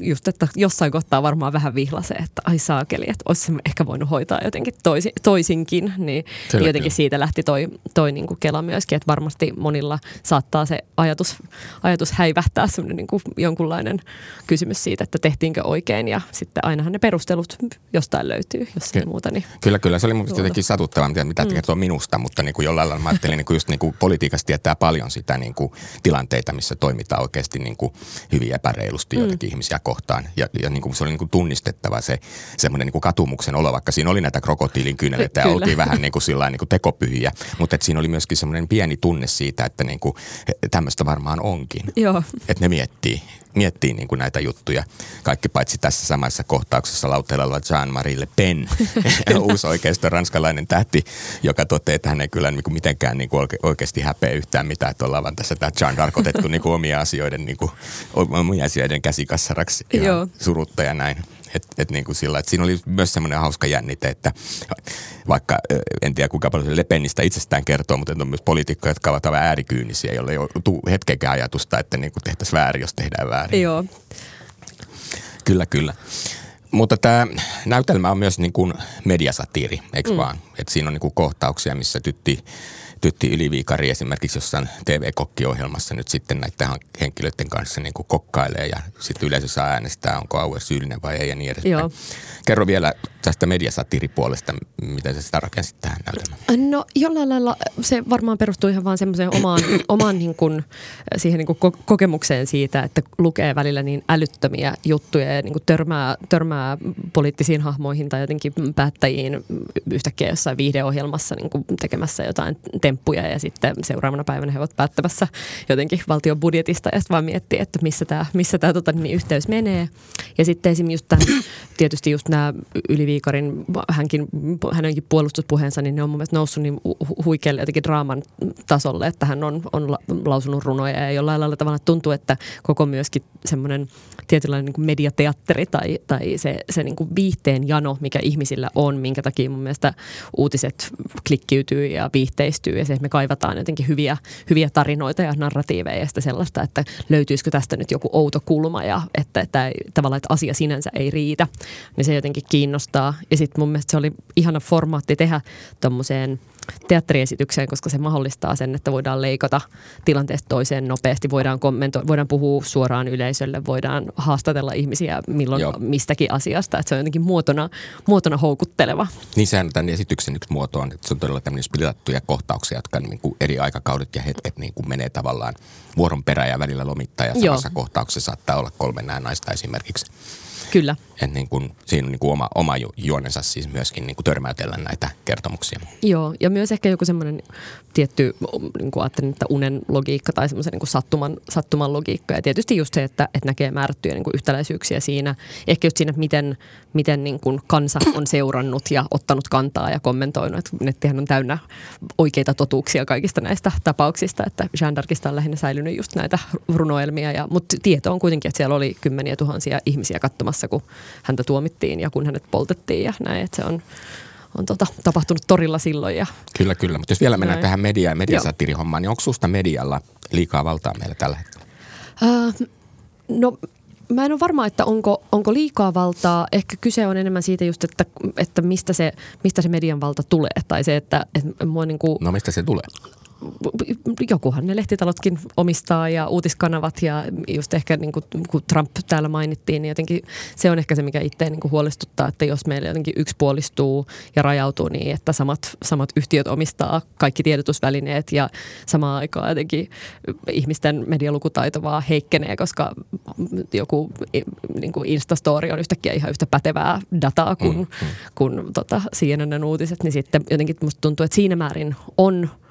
just, että jossain kohtaa varmaan vähän vihlasee, että ai saakeli, että olisi ehkä voinut hoitaa jotenkin toisin toisinkin, niin Kyllä, jotenkin siitä lähti toi, toi niin kuin Kela myöskin, että varmasti monilla saattaa se ajatus, ajatus häivähtää semmoinen niin kuin jonkunlainen kysymys siitä, että tehtiinkö oikein ja sitten ainahan ne perustelut jostain löytyy, jos ei muuta. Niin kyllä, kyllä. Se oli mun jotenkin satuttavaa, mitä, mitä mm. kertoo minusta, mutta niin kuin jollain lailla mä ajattelin, niin kuin just niin kuin politiikassa tietää paljon sitä niin kuin tilanteita, missä toimitaan oikeasti niin kuin hyvin epäreilusti mm. joitakin ihmisiä kohtaan. Ja, ja niin kuin se oli niin kuin tunnistettava se semmoinen niin kuin katumuksen olo, vaikka siinä oli näitä krokotiilin kyyneleitä ja oltiin vähän niin kuin sillä niin kuin tekopyhiä, mutta että siinä oli myöskin semmoinen pieni tunne siitä, että niin kuin, tämmöistä varmaan onkin. Joo. Että ne miettii, miettii niin kuin näitä juttuja. Kaikki paitsi tässä samassa kohtauksessa lauteella Jean-Marie Le Pen, uusi oikeisto ranskalainen tähti, joka toteaa, että hän ei kyllä niin kuin mitenkään niin kuin oikeasti häpeä yhtään mitään, että ollaan vaan tässä tämä Jean tarkoitettu niin kuin omia asioiden, niin kuin, omia asioiden käsikassaraksi ja surutta ja näin. Et, et niin kuin sillä, että siinä oli myös semmoinen hauska jännite, että vaikka en tiedä kuinka paljon se Lepenistä itsestään kertoo, mutta on myös poliitikkoja, jotka ovat aivan äärikyynisiä, joille ei ole hetkenkään ajatusta, että niin kuin tehtäisiin väärin, jos tehdään väärin. Joo. Kyllä, kyllä. Mutta tämä näytelmä on myös niin kuin mediasatiiri, eikö mm. vaan? Et siinä on niin kuin kohtauksia, missä tytti Tytti Yliviikari esimerkiksi jossain TV-kokkiohjelmassa nyt sitten näiden henkilöiden kanssa niin kuin kokkailee ja sitten yleisö saa äänestää, onko Auer syyllinen vai ei ja niin edespäin. Joo. Kerro vielä tästä mediasatiiripuolesta, miten se sitä rakensit tähän näytelmään? No jollain lailla se varmaan perustuu ihan vaan semmoiseen omaan, omaan niin kuin, siihen niin kuin kokemukseen siitä, että lukee välillä niin älyttömiä juttuja ja niin kuin törmää, törmää poliittisiin hahmoihin tai jotenkin päättäjiin yhtäkkiä jossain viihdeohjelmassa niin kuin tekemässä jotain temppuja ja sitten seuraavana päivänä he ovat päättämässä jotenkin valtion budjetista ja sitten vaan miettii, että missä tämä, missä tämä tota, niin yhteys menee. Ja sitten esimerkiksi just tämän, tietysti just nämä Yliviikarin, hänkin, hänenkin puolustuspuheensa, niin ne on mun mielestä noussut niin huikealle jotenkin draaman tasolle, että hän on, on lausunut runoja ja jollain lailla tavalla tuntuu, että koko myöskin semmoinen tietynlainen niin mediateatteri tai, tai se, se niin kuin viihteen jano, mikä ihmisillä on, minkä takia mun mielestä uutiset klikkiytyy ja viihteistyy ja se, että me kaivataan jotenkin hyviä, hyviä tarinoita ja narratiiveja ja sitä sellaista, että löytyisikö tästä nyt joku outo kulma ja että, että tavallaan että asia sinänsä ei riitä, niin se jotenkin kiinnostaa. Ja sitten mun mielestä se oli ihana formaatti tehdä tuommoiseen – teatteriesitykseen, koska se mahdollistaa sen, että voidaan leikata tilanteesta toiseen nopeasti, voidaan kommentoida, voidaan puhua suoraan yleisölle, voidaan haastatella ihmisiä milloin Joo. mistäkin asiasta, että se on jotenkin muotona, muotona houkutteleva. Niin sehän tämän esityksen yksi muoto on, että se on todella tämmöinen splitattuja kohtauksia, jotka niin kuin eri aikakaudet ja hetket niin kuin menee tavallaan vuoron perään ja välillä lomittaa ja samassa Joo. kohtauksessa saattaa olla kolme nää naista esimerkiksi. Kyllä. Et niin kuin, siinä on niin kuin oma, oma juonensa siis myöskin niin kuin törmäytellä näitä kertomuksia. Joo, ja myös ehkä joku semmoinen tietty, niin kuin ajattelin, että unen logiikka tai semmoisen niin sattuman, sattuman logiikka. Ja tietysti just se, että, että näkee määrättyjä niin kuin yhtäläisyyksiä siinä. Ehkä just siinä, miten, miten niin kuin kansa on seurannut ja ottanut kantaa ja kommentoinut. Että nettihän on täynnä oikeita totuuksia kaikista näistä tapauksista. Että Jean d'Arcista on lähinnä säilynyt just näitä runoelmia. Ja, mutta tieto on kuitenkin, että siellä oli kymmeniä tuhansia ihmisiä katsomassa, kun häntä tuomittiin ja kun hänet poltettiin ja näin. Että se on, on tota, tapahtunut torilla silloin. Ja kyllä, kyllä. Mutta jos vielä mennään näin. tähän media- ja mediasatiirihommaan, niin onko susta medialla liikaa valtaa meillä tällä hetkellä? Äh, no mä en ole varma, että onko, onko liikaa valtaa. Ehkä kyse on enemmän siitä just, että, että mistä, se, mistä se median valta tulee. Tai se, että, että mua niin kuin, No mistä se tulee? Jokuhan ne lehtitalotkin omistaa ja uutiskanavat ja just ehkä niin kuin, kun Trump täällä mainittiin, niin jotenkin se on ehkä se, mikä itse niin huolestuttaa, että jos meillä jotenkin yksipuolistuu ja rajautuu niin, että samat, samat yhtiöt omistaa kaikki tiedotusvälineet ja samaan aikaan jotenkin ihmisten medialukutaito vaan heikkenee, koska joku niin kuin Instastory on yhtäkkiä ihan yhtä pätevää dataa kuin, mm, mm. kuin tota, CNN uutiset, niin sitten jotenkin musta tuntuu, että siinä määrin on –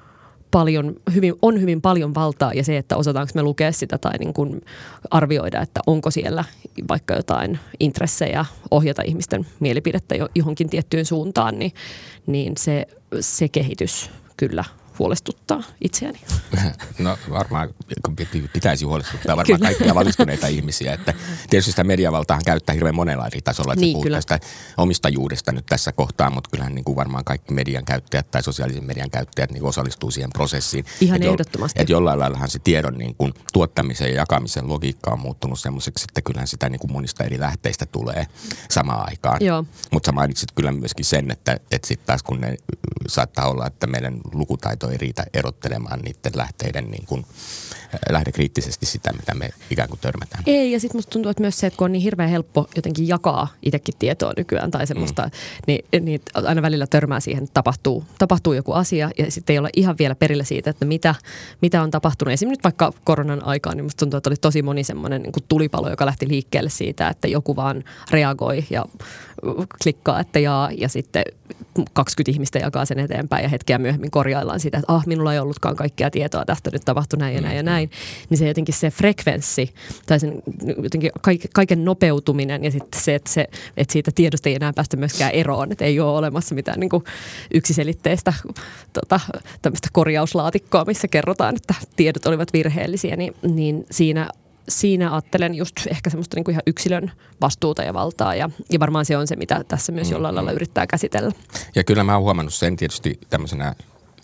paljon, hyvin, on hyvin paljon valtaa ja se, että osataanko me lukea sitä tai niin kuin arvioida, että onko siellä vaikka jotain intressejä ohjata ihmisten mielipidettä johonkin tiettyyn suuntaan, niin, niin se, se kehitys kyllä huolestuttaa itseäni. No varmaan pitäisi huolestuttaa varmaan kyllä. kaikkia valistuneita ihmisiä. Että tietysti sitä mediavaltaahan käyttää hirveän monella eri tasolla. Että niin, puhutaan sitä omistajuudesta nyt tässä kohtaa, mutta kyllähän niin kuin varmaan kaikki median käyttäjät tai sosiaalisen median käyttäjät niin osallistuu siihen prosessiin. Ihan et ehdottomasti. Että jollain laillahan se tiedon niin kuin tuottamisen ja jakamisen logiikka on muuttunut semmoiseksi, että kyllähän sitä niin kuin monista eri lähteistä tulee samaan aikaan. Mutta sä mainitsit kyllä myöskin sen, että, että sitten taas kun ne saattaa olla, että meidän lukutaito ei riitä erottelemaan niiden lähteiden niin kuin, äh, lähde kriittisesti sitä, mitä me ikään kuin törmätään. Ei, ja sitten musta tuntuu, että myös se, että kun on niin hirveän helppo jotenkin jakaa itsekin tietoa nykyään tai semmoista, mm. niin, niin aina välillä törmää siihen, että tapahtuu, tapahtuu joku asia ja sitten ei olla ihan vielä perillä siitä, että mitä, mitä on tapahtunut. Esimerkiksi nyt vaikka koronan aikaan, niin musta tuntuu, että oli tosi moni semmoinen niin tulipalo, joka lähti liikkeelle siitä, että joku vaan reagoi ja klikkaa, että jaa, ja sitten 20 ihmistä jakaa sen eteenpäin ja hetkeä myöhemmin korjaillaan sitä, että ah, minulla ei ollutkaan kaikkea tietoa tästä, nyt tapahtui näin ja näin ja näin. Niin se jotenkin se frekvenssi tai sen jotenkin kaiken nopeutuminen ja sitten se, että, se, että siitä tiedosta ei enää päästä myöskään eroon, että ei ole olemassa mitään niin kuin yksiselitteistä tota, tämmöistä korjauslaatikkoa, missä kerrotaan, että tiedot olivat virheellisiä, niin, niin siinä siinä ajattelen just ehkä semmoista niin kuin ihan yksilön vastuuta ja valtaa ja, ja varmaan se on se, mitä tässä myös jollain lailla mm. yrittää käsitellä. Ja kyllä mä oon huomannut sen tietysti tämmöisenä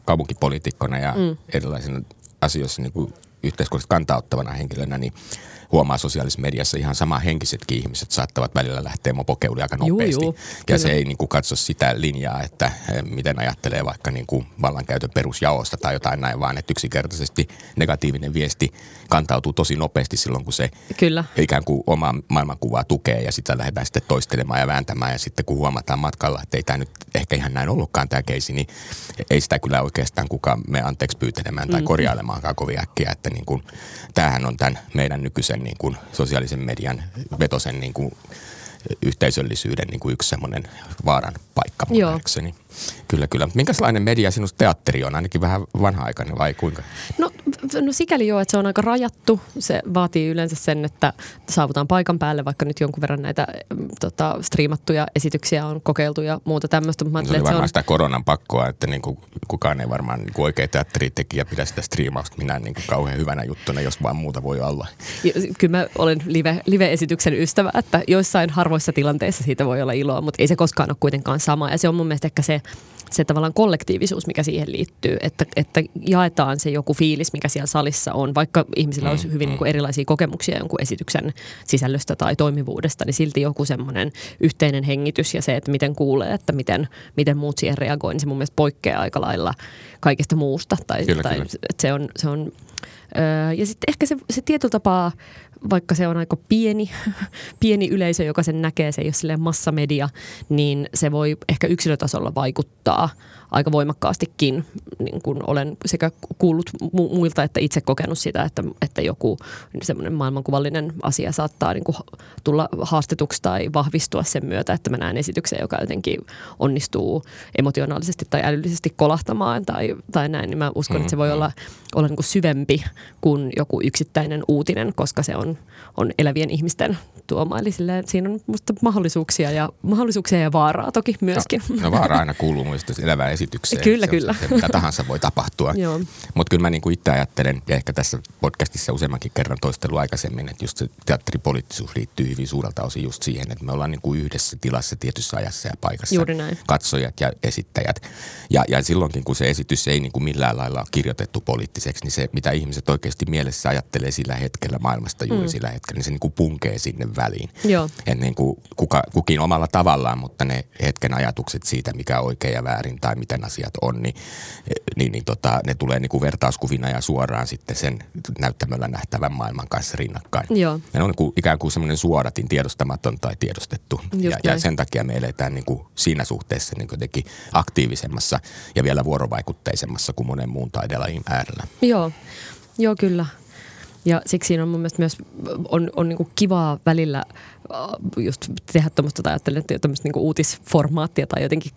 kaupunkipoliitikkona ja mm. erilaisina asioissa niin kuin yhteiskunnallisesti kantauttavana henkilönä, niin huomaa sosiaalisessa mediassa ihan sama henkisetkin ihmiset saattavat välillä lähteä mopokeuliin aika nopeasti. Juu, juu, ja kyllä. se ei niin kuin, katso sitä linjaa, että eh, miten ajattelee vaikka niin kuin, vallankäytön perusjaosta tai jotain näin, vaan että yksinkertaisesti negatiivinen viesti kantautuu tosi nopeasti silloin, kun se kyllä. ikään kuin omaa maailmankuvaa tukee ja sitä lähdetään sitten toistelemaan ja vääntämään. Ja sitten kun huomataan matkalla, että ei tämä nyt ehkä ihan näin ollutkaan tämä keisi, niin ei sitä kyllä oikeastaan kukaan me anteeksi pyytelemään tai mm. korjailemaankaan kovin äkkiä. Että niin kuin, tämähän on tämän meidän nykyisen niin kuin sosiaalisen median vetosen niin kuin yhteisöllisyyden niin kuin yksi semmoinen vaaran paikka Joo. Kyllä, kyllä. Minkälainen media sinusta teatteri on? Ainakin vähän vanha-aikainen vai kuinka? No, no sikäli joo, että se on aika rajattu. Se vaatii yleensä sen, että saavutaan paikan päälle, vaikka nyt jonkun verran näitä mm, tota, striimattuja esityksiä on kokeiltu ja muuta tämmöistä. No, se oli varmaan on... sitä koronan pakkoa, että niin kuin, kukaan ei varmaan niin kuin oikea teatteritekijä pidä sitä striimausta minä niin kuin kauhean hyvänä juttuna, jos vaan muuta voi olla. Kyllä mä olen live, live-esityksen ystävä, että joissain harvoissa tilanteissa siitä voi olla iloa, mutta ei se koskaan ole kuitenkaan sama. Ja se on mun mielestä ehkä se se tavallaan kollektiivisuus, mikä siihen liittyy, että, että jaetaan se joku fiilis, mikä siellä salissa on, vaikka ihmisillä olisi mm, hyvin mm. niin kuin erilaisia kokemuksia jonkun esityksen sisällöstä tai toimivuudesta, niin silti joku semmoinen yhteinen hengitys ja se, että miten kuulee, että miten, miten muut siihen reagoi, niin se mun mielestä poikkeaa aika lailla kaikesta muusta. Tai, kyllä, tai kyllä. Että se on, se on öö, ja sitten ehkä se, se tietyllä tapaa vaikka se on aika pieni, pieni yleisö, joka sen näkee, se ei ole massamedia, niin se voi ehkä yksilötasolla vaikuttaa aika voimakkaastikin, niin kuin olen sekä kuullut mu- muilta että itse kokenut sitä, että, että joku semmoinen maailmankuvallinen asia saattaa niin kuin tulla haastetuksi tai vahvistua sen myötä, että mä näen esityksen, joka jotenkin onnistuu emotionaalisesti tai älyllisesti kolahtamaan tai, tai näin, niin mä uskon, mm-hmm. että se voi mm. olla, olla niin kuin syvempi kuin joku yksittäinen uutinen, koska se on, on elävien ihmisten tuoma. Eli silleen, siinä on musta mahdollisuuksia ja, mahdollisuuksia ja vaaraa toki myöskin. No, no vaara aina kuuluu muista elävään esitykseen. Kyllä, se kyllä. Se, mitä tahansa voi tapahtua. Mutta kyllä mä niin kuin itse ajattelen, ja ehkä tässä podcastissa useammankin kerran toistelu aikaisemmin, että just se teatteripoliittisuus liittyy hyvin suurelta osin just siihen, että me ollaan niin kuin yhdessä tilassa tietyssä ajassa ja paikassa. Juuri näin. Katsojat ja esittäjät. Ja, ja silloinkin, kun se esitys ei niin kuin millään lailla ole kirjoitettu poliittiseksi, niin se, mitä ihmiset oikeasti mielessä ajattelee sillä hetkellä maailmasta juuri mm. sillä hetkellä, niin se niin kuin punkee sinne väliin. Joo. Et niin kuin kuka, kukin omalla tavallaan, mutta ne hetken ajatukset siitä, mikä on oikein ja väärin tai miten asiat on, niin, niin, niin tota, ne tulee niin kuin vertauskuvina ja suoraan sitten sen näyttämöllä nähtävän maailman kanssa rinnakkain. Joo. Ne on niin kuin, ikään kuin semmoinen suodatin tiedostamaton tai tiedostettu. ja, ja sen takia me eletään niin kuin siinä suhteessa niin jotenkin aktiivisemmassa ja vielä vuorovaikutteisemmassa kuin monen muun taidelajin äärellä. Joo, Joo kyllä. Ja siksi on mun mielestä myös on, on niin kivaa välillä just tehdä tuommoista tai ajattelen, että tämmöistä niin uutisformaattia tai jotenkin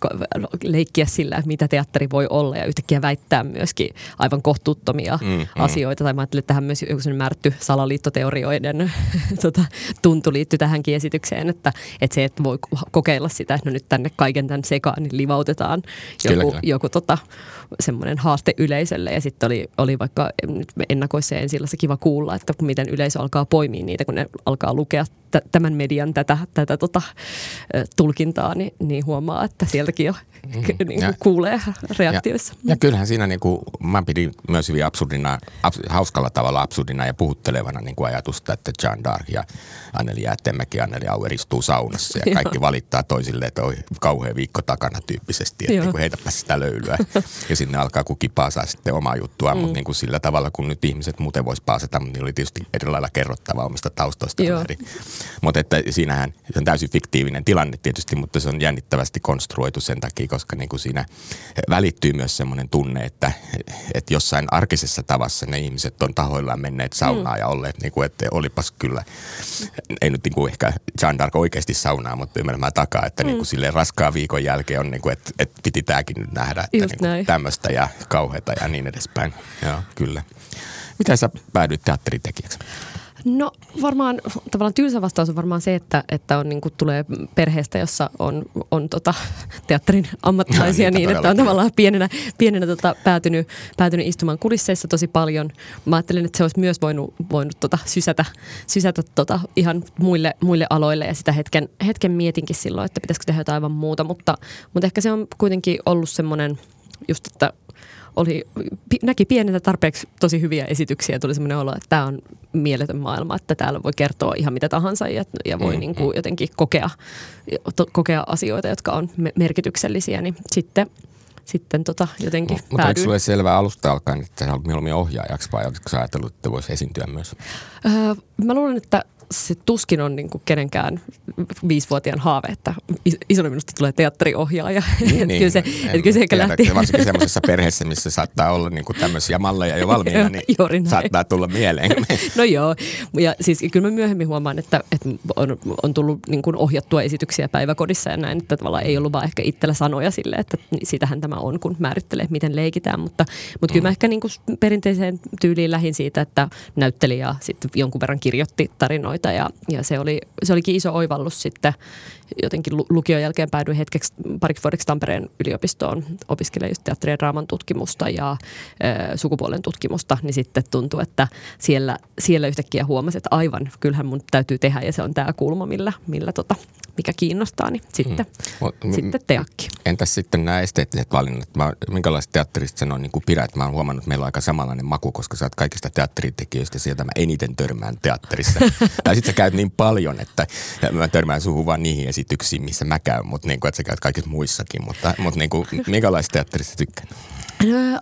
leikkiä sillä, että mitä teatteri voi olla ja yhtäkkiä väittää myöskin aivan kohtuuttomia mm, mm. asioita. Tai mä ajattelin, että tähän myös joku märty salaliittoteorioiden tota, tuntu liittyy tähänkin esitykseen, että, että se, että voi kokeilla sitä, että no nyt tänne kaiken tämän sekaan niin livautetaan joku, kyllä, kyllä. joku tota, semmoinen haaste yleisölle ja sitten oli, oli vaikka ennakoissa ensi kiva kuulla, että miten yleisö alkaa poimia niitä, kun ne alkaa lukea t- tämän median tätä, tätä tota, tulkintaa, niin, niin huomaa, että sieltäkin jo mm. niin kuin kuulee reaktioissa. Ja, ja kyllähän siinä, niin kuin, mä pidin myös hyvin absurdina, abs, hauskalla tavalla absurdina ja puhuttelevana niin kuin ajatusta, että John Dark ja Anneli Jäätemäki ja Anneli Auer istuu saunassa ja kaikki valittaa toisille, että on kauhean viikko takana tyyppisesti, että niin heitäpä sitä löylyä. ja sinne alkaa kukin paasaa sitten omaa juttua, mm. mutta niin kuin sillä tavalla, kun nyt ihmiset muuten voisi paasata, mutta niin oli tietysti eri lailla kerrottava omista taustoista. Mutta että siinähän se on täysin fiktiivinen tilanne tietysti, mutta se on jännittävästi konstruoitu sen takia, koska niin kuin siinä välittyy myös semmoinen tunne, että, että jossain arkisessa tavassa ne ihmiset on tahoillaan menneet saunaan mm. ja olleet, niin kuin, että olipas kyllä, ei nyt niin kuin ehkä Jean Dark oikeasti saunaa, mutta ymmärrän takaa, että mm. niin kuin silleen raskaan viikon jälkeen on, niin kuin, että, että piti tämäkin nyt nähdä, että niin kuin tämmöistä ja kauheata ja niin edespäin. Joo, kyllä. Miten sä päädyit teatteritekijäksi? No varmaan tavallaan tylsä vastaus on varmaan se, että, että on, niin kuin, tulee perheestä, jossa on, on tota, teatterin ammattilaisia no, niin, että on tavallaan pienenä, pienenä tota, päätynyt, päätynyt istumaan kulisseissa tosi paljon. Mä ajattelin, että se olisi myös voinut, voinut tota, sysätä, sysätä tota, ihan muille, muille aloille ja sitä hetken, hetken mietinkin silloin, että pitäisikö tehdä jotain aivan muuta, mutta, mutta ehkä se on kuitenkin ollut semmoinen just, että oli, näki pienenä tarpeeksi tosi hyviä esityksiä ja tuli semmoinen olo, että tämä on mieletön maailma, että täällä voi kertoa ihan mitä tahansa ja, ja voi mm, niin kuin jotenkin kokea, to, kokea asioita, jotka on merkityksellisiä, niin sitten sitten tota jotenkin no, Mutta eikö sulle selvää alusta alkaen, että sä olet mieluummin ohjaajaksi vai oletko sä ajatellut, että voisi esiintyä myös? Öö, mä luulen, että se tuskin on niin kuin kenenkään viisivuotiaan haave, että isona minusta tulee teatteriohjaaja. Niin, niin. kyllä se, että kyllä se ehkä lähti. Varsinkin semmoisessa perheessä, missä saattaa olla niin kuin tämmöisiä malleja jo valmiina, niin saattaa tulla mieleen. no joo, ja siis kyllä mä myöhemmin huomaan, että, että on, on tullut niin kuin ohjattua esityksiä päiväkodissa ja näin, että tavallaan ei ollut vaan ehkä itsellä sanoja sille, että sitähän tämä on, kun määrittelee, miten leikitään, mutta, mutta kyllä mä mm. ehkä niin kuin perinteiseen tyyliin lähin siitä, että näyttelijä sitten jonkun verran kirjoitti tarinoita asioita ja, ja se, oli, se olikin iso oivallus sitten. Jotenkin lukion jälkeen päädyin hetkeksi pariksi vuodeksi Tampereen yliopistoon opiskelemaan just teatterin ja draaman tutkimusta ja ö, sukupuolen tutkimusta, niin sitten tuntui, että siellä, siellä yhtäkkiä huomasi, että aivan, kyllähän mun täytyy tehdä ja se on tämä kulma, millä, millä tota, mikä kiinnostaa, niin sitten, hmm. sitten teakki. Entäs sitten nämä esteettiset valinnat? Mä, minkälaista teatterista sen on niin kuin pidät? Mä oon huomannut, että meillä on aika samanlainen maku, koska sä oot kaikista teatteritekijöistä sieltä mä eniten törmään teatterissa. tai sitten sä käyt niin paljon, että mä törmään suhun vaan niihin esityksiin, missä mä käyn, mutta niin kuin, että sä käyt kaikissa muissakin. Mutta, mutta niin kuin, minkälaista teatterista tykkään?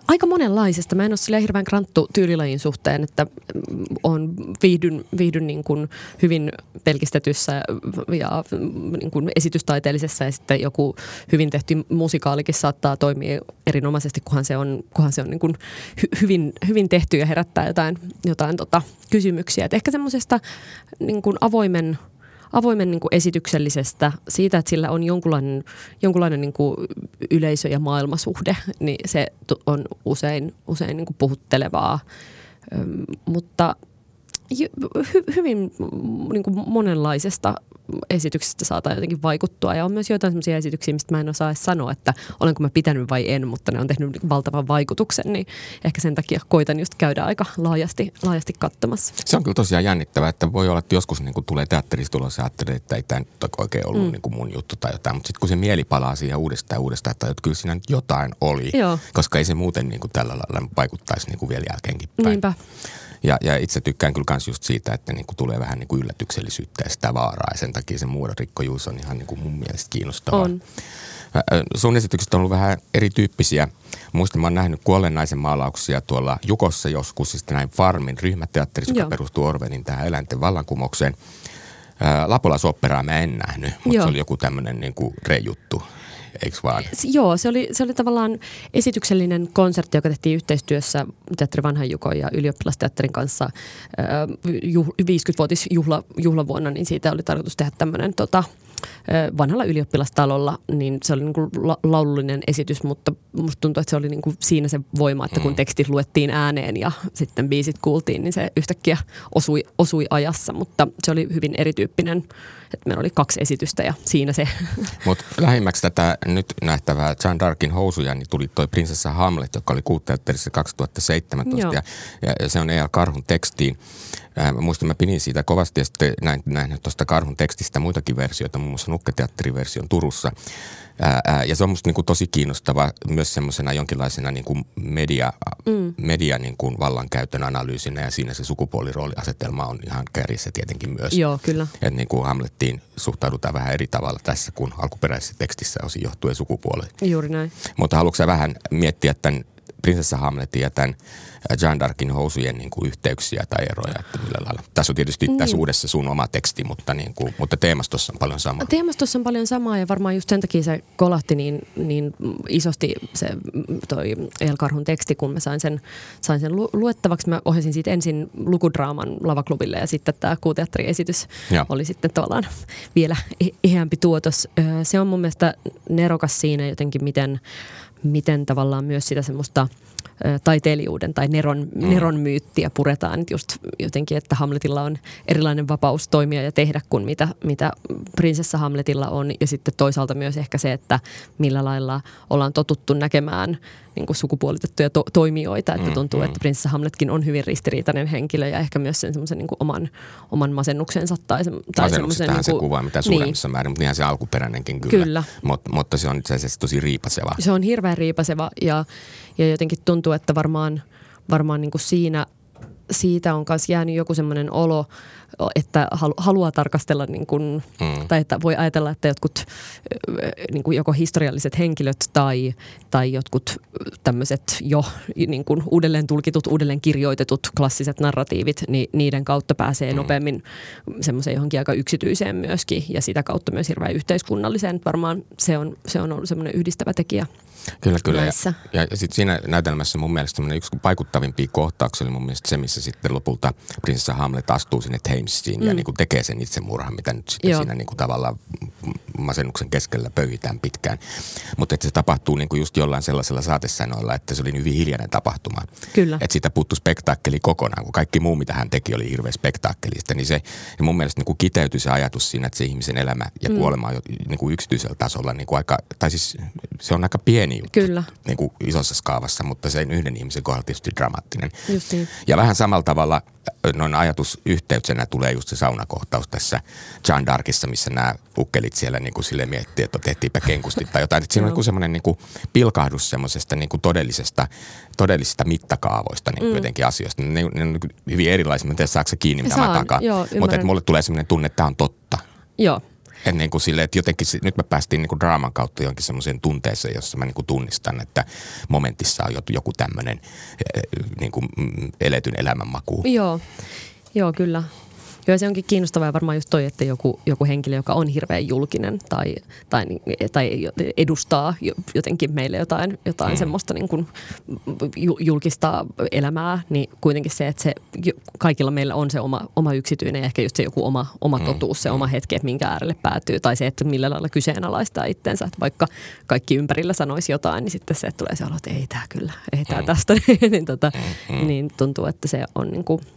Aika monenlaisesta. Mä en ole sille hirveän kranttu tyylilajin suhteen, että mm, on viihdyn, viihdyn niin kuin hyvin pelkistetyssä ja niin kuin esitystaiteellisessa ja sitten joku hyvin tehty musikaalikin saattaa toimia erinomaisesti, kunhan se on, kunhan se on niin kuin hyvin, hyvin tehty ja herättää jotain, jotain tota kysymyksiä. Et ehkä semmoisesta niin avoimen – avoimen niin kuin esityksellisestä, siitä, että sillä on jonkunlainen, jonkunlainen niin kuin yleisö- ja maailmasuhde, niin se on usein, usein niin kuin puhuttelevaa. Mutta hy, hyvin niin kuin monenlaisesta esityksestä saattaa jotenkin vaikuttua. Ja on myös joitain sellaisia esityksiä, mistä mä en osaa edes sanoa, että olenko mä pitänyt vai en, mutta ne on tehnyt valtavan vaikutuksen, niin ehkä sen takia koitan just käydä aika laajasti, laajasti katsomassa. Se on kyllä tosiaan jännittävää, että voi olla, että joskus niin kuin tulee teatterista tulos ja ajattelee, että ei tämä nyt oikein ollut mm. niin kuin mun juttu tai jotain, mutta sitten kun se mieli palaa siihen uudestaan ja uudestaan, että kyllä siinä nyt jotain oli, Joo. koska ei se muuten niin kuin tällä lailla vaikuttaisi niin kuin vielä jälkeenkin päin. Niinpä. Ja, ja itse tykkään kyllä myös just siitä, että niin kuin tulee vähän niin kuin yllätyksellisyyttä ja sitä vaaraa. Ja sen takia se muodonrikkojuus on ihan niin kuin mun mielestä kiinnostavaa. On. Sun esitykset on ollut vähän erityyppisiä. Muistan, mä oon nähnyt kuolleen maalauksia tuolla Jukossa joskus, sitten näin Farmin ryhmäteatterissa, joka perustuu Orwellin tähän eläinten vallankumoukseen. Lapolaisopperaa mä en nähnyt, mutta Joo. se oli joku tämmöinen niin rejuttu eikö vaan? Joo, se oli, se oli tavallaan esityksellinen konsertti, joka tehtiin yhteistyössä Teatteri Vanhan Jukon ja ylioppilasteatterin kanssa 50-vuotis juhlavuonna, niin siitä oli tarkoitus tehdä tämmöinen tota, vanhalla ylioppilastalolla, niin se oli niin kuin la- laulullinen esitys, mutta musta tuntuu, että se oli niin kuin siinä se voima, että kun mm. tekstit luettiin ääneen ja sitten biisit kuultiin, niin se yhtäkkiä osui, osui ajassa, mutta se oli hyvin erityyppinen, että meillä oli kaksi esitystä ja siinä se. Mutta lähimmäksi tätä nyt nähtävää John Darkin housuja, niin tuli toi Prinsessa Hamlet, joka oli kuutteatterissa 2017 ja, ja, se on E.L. Karhun tekstiin. Äh, mä muistan, mä pidin siitä kovasti ja sitten näin, näin tuosta Karhun tekstistä muitakin versioita, muun muassa Nukketeatteriversion Turussa. Ää, ää, ja se on musta niin kuin tosi kiinnostava myös semmoisena jonkinlaisena niin kuin media, mm. media niin kuin vallankäytön analyysinä ja siinä se sukupuolirooliasetelma on ihan kärjissä tietenkin myös. Joo, kyllä. Että niin kuin Hamlettiin suhtaudutaan vähän eri tavalla tässä kuin alkuperäisessä tekstissä osin johtuen sukupuoleen. Juuri näin. Mutta haluatko vähän miettiä tämän prinsessa Hamletin ja tämän Jean Darkin housujen niin kuin yhteyksiä tai eroja, että millä lailla. Tässä on tietysti niin. tässä uudessa sun oma teksti, mutta, niin kuin, mutta teemastossa on paljon samaa. Teemastossa on paljon samaa ja varmaan just sen takia se kolahti niin, niin isosti se toi Elkarhun teksti, kun mä sain sen, sain sen lu- luettavaksi. Mä ohjasin siitä ensin lukudraaman lavaklubille ja sitten tämä kuuteatteriesitys ja. oli sitten tavallaan vielä eheämpi tuotos. Se on mun mielestä nerokas siinä jotenkin, miten, miten tavallaan myös sitä semmoista – taiteilijuuden tai neron, mm. neron myyttiä puretaan. Just jotenkin, että Hamletilla on erilainen vapaus toimia ja tehdä kuin mitä, mitä prinsessa Hamletilla on. Ja sitten toisaalta myös ehkä se, että millä lailla ollaan totuttu näkemään niin kuin sukupuolitettuja to- toimijoita. Että mm, tuntuu, mm. että prinsessa Hamletkin on hyvin ristiriitainen henkilö ja ehkä myös sen semmoisen niin oman, oman masennuksensa. Tai, se, tai semmoisen, niin kuin, se kuvaa mitä suuremmassa niin. määrin, mutta niinhän se alkuperäinenkin kyllä. kyllä. Mut, mutta se on itse asiassa tosi riipaseva. Se on hirveän riipaseva ja, ja jotenkin tuntuu, että varmaan, varmaan niin kuin siinä – siitä on myös jäänyt joku semmoinen olo, että haluaa tarkastella, niin kuin, mm. tai että voi ajatella, että jotkut niin kuin joko historialliset henkilöt tai, tai jotkut tämmöiset jo niin kuin uudelleen tulkitut, uudelleen kirjoitetut klassiset narratiivit, niin niiden kautta pääsee mm. nopeammin semmoiseen johonkin aika yksityiseen myöskin ja sitä kautta myös hirveän yhteiskunnalliseen. Varmaan se on, se on ollut semmoinen yhdistävä tekijä. Kyllä, kyllä. Näissä. Ja, ja sitten siinä näytelmässä mun mielestä yksi vaikuttavimpia kohtauksia oli mun mielestä se, missä sitten lopulta prinsessa Hamlet astuu sinne Thamesiin mm. ja niin kuin tekee sen itsemurhan, mitä nyt sitten Joo. siinä niin kuin tavallaan masennuksen keskellä pöyhitään pitkään. Mutta että se tapahtuu niin kuin just jollain sellaisella saatesanoilla, että se oli hyvin hiljainen tapahtuma. Kyllä. Että siitä puuttu spektaakkeli kokonaan, kun kaikki muu, mitä hän teki, oli hirveä spektaakkelista. Niin se ja mun mielestä niin kuin kiteytyi se ajatus siinä, että se ihmisen elämä ja mm. kuolema on niin kuin yksityisellä tasolla niin kuin aika, tai siis se on aika pieni juttu Kyllä. Niin kuin isossa skaavassa, mutta se yhden ihmisen kohdalla tietysti dramaattinen. Just niin. Ja vähän samalla tavalla noin ajatusyhteyksenä tulee just se saunakohtaus tässä John Darkissa, missä nämä ukkelit siellä niin kuin sille miettii, että tehtiinpä kenkusti tai jotain. Että siinä on semmoinen niin pilkahdus semmoisesta niin kuin todellisesta, todellisista mittakaavoista niin mm. jotenkin asioista. Ne, ne on hyvin erilaisia. Mä en tiedä, saako se kiinni, mitä Saan, mä takaan. Mutta mulle tulee semmoinen tunne, että tämä on totta. Joo. Et niin kuin sille, että jotenkin nyt me päästiin niin kuin draaman kautta jonkin semmoiseen tunteeseen, jossa mä niin kuin tunnistan, että momentissa on joku tämmöinen eh, niin kuin mm, eletyn elämänmaku. Joo, Joo kyllä. Joo, se onkin kiinnostavaa ja varmaan just toi, että joku, joku henkilö, joka on hirveän julkinen tai, tai, tai edustaa jotenkin meille jotain, jotain mm. semmoista niin kuin julkista elämää, niin kuitenkin se, että se kaikilla meillä on se oma, oma yksityinen ja ehkä just se joku oma, oma mm. totuus, se oma mm. hetki, että minkä äärelle päätyy tai se, että millä lailla kyseenalaistaa itsensä, että vaikka kaikki ympärillä sanoisi jotain, niin sitten se, että tulee se olo, että ei tämä kyllä, ei tämä tästä, niin, tota, niin tuntuu, että se on niin kuin –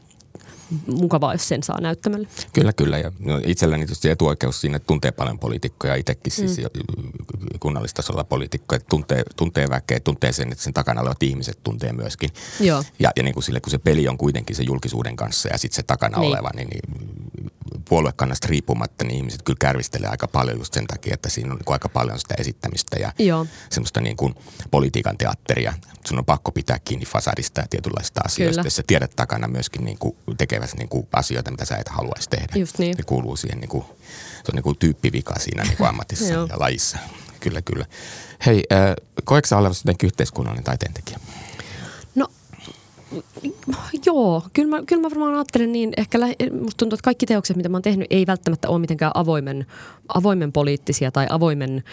mukavaa, jos sen saa näyttämällä. Kyllä, kyllä. Ja no, itselläni tietysti etuoikeus siinä, että tuntee paljon poliitikkoja itsekin, siis mm. kunnallistasolla poliitikkoja, että tuntee, tuntee väkeä, tuntee sen, että sen takana olevat ihmiset tuntee myöskin. Joo. Ja, ja niin kuin sille, kun se peli on kuitenkin se julkisuuden kanssa ja sitten se takana niin. oleva, niin, niin puoluekannasta riippumatta, niin ihmiset kyllä kärvistelee aika paljon just sen takia, että siinä on niin aika paljon sitä esittämistä ja Joo. semmoista niin kuin politiikan teatteria. Sun on pakko pitää kiinni fasadista ja tietynlaista asioista, kyllä. jos sä tiedät takana myöskin niin kuin tekevässä niin kuin asioita, mitä sä et haluaisi tehdä. Just niin. Ne kuuluu siihen, niin kuin, se on niin kuin tyyppivika siinä niin kuin ammatissa ja lajissa. Kyllä, kyllä. Hei, äh, koetko sä olevasi jotenkin yhteiskunnallinen taiteentekijä? Joo, kyllä mä, kyllä mä varmaan ajattelen niin. Ehkä lä- musta tuntuu, että kaikki teokset, mitä mä oon tehnyt, ei välttämättä ole mitenkään avoimen, avoimen poliittisia tai avoimen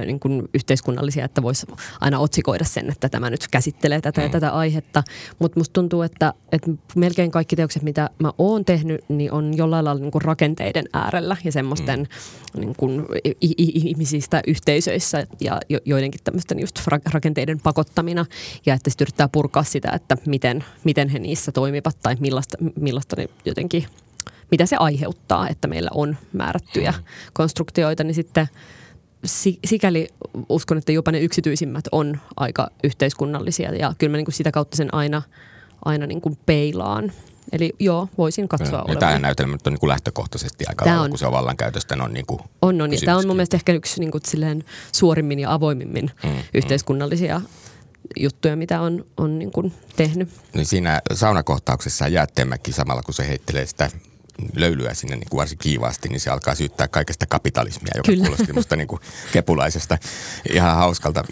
ö, niin kuin yhteiskunnallisia, että voisi aina otsikoida sen, että tämä nyt käsittelee tätä ja mm. tätä aihetta. Mutta musta tuntuu, että, että melkein kaikki teokset, mitä mä oon tehnyt, niin on jollain lailla niin kuin rakenteiden äärellä ja semmoisten mm. niin kuin, ihmisistä yhteisöissä ja joidenkin tämmöisten just rakenteiden pakottamina ja että sitten yrittää purkaa sitä, että miten miten, miten he niissä toimivat tai millaista, millaista ne jotenkin, mitä se aiheuttaa, että meillä on määrättyjä konstruktioita, niin sitten sikäli uskon, että jopa ne yksityisimmät on aika yhteiskunnallisia ja kyllä mä niin kuin sitä kautta sen aina, aina niin kuin peilaan. Eli joo, voisin katsoa ja, tämä näytelmä on niin kuin lähtökohtaisesti aika tämä on, kun se on vallankäytöstä. On, niin kuin on, on. Tämä on mun mielestä ehkä yksi niin kuin, silleen, suorimmin ja avoimimmin mm, mm. Juttuja, mitä on, on niin kuin tehnyt. Niin siinä saunakohtauksessa Jäätteenmäki samalla, kun se heittelee sitä löylyä sinne niin kuin varsin kiivaasti, niin se alkaa syyttää kaikesta kapitalismia, joka Kyllä. kuulosti musta niin kuin kepulaisesta ihan hauskalta.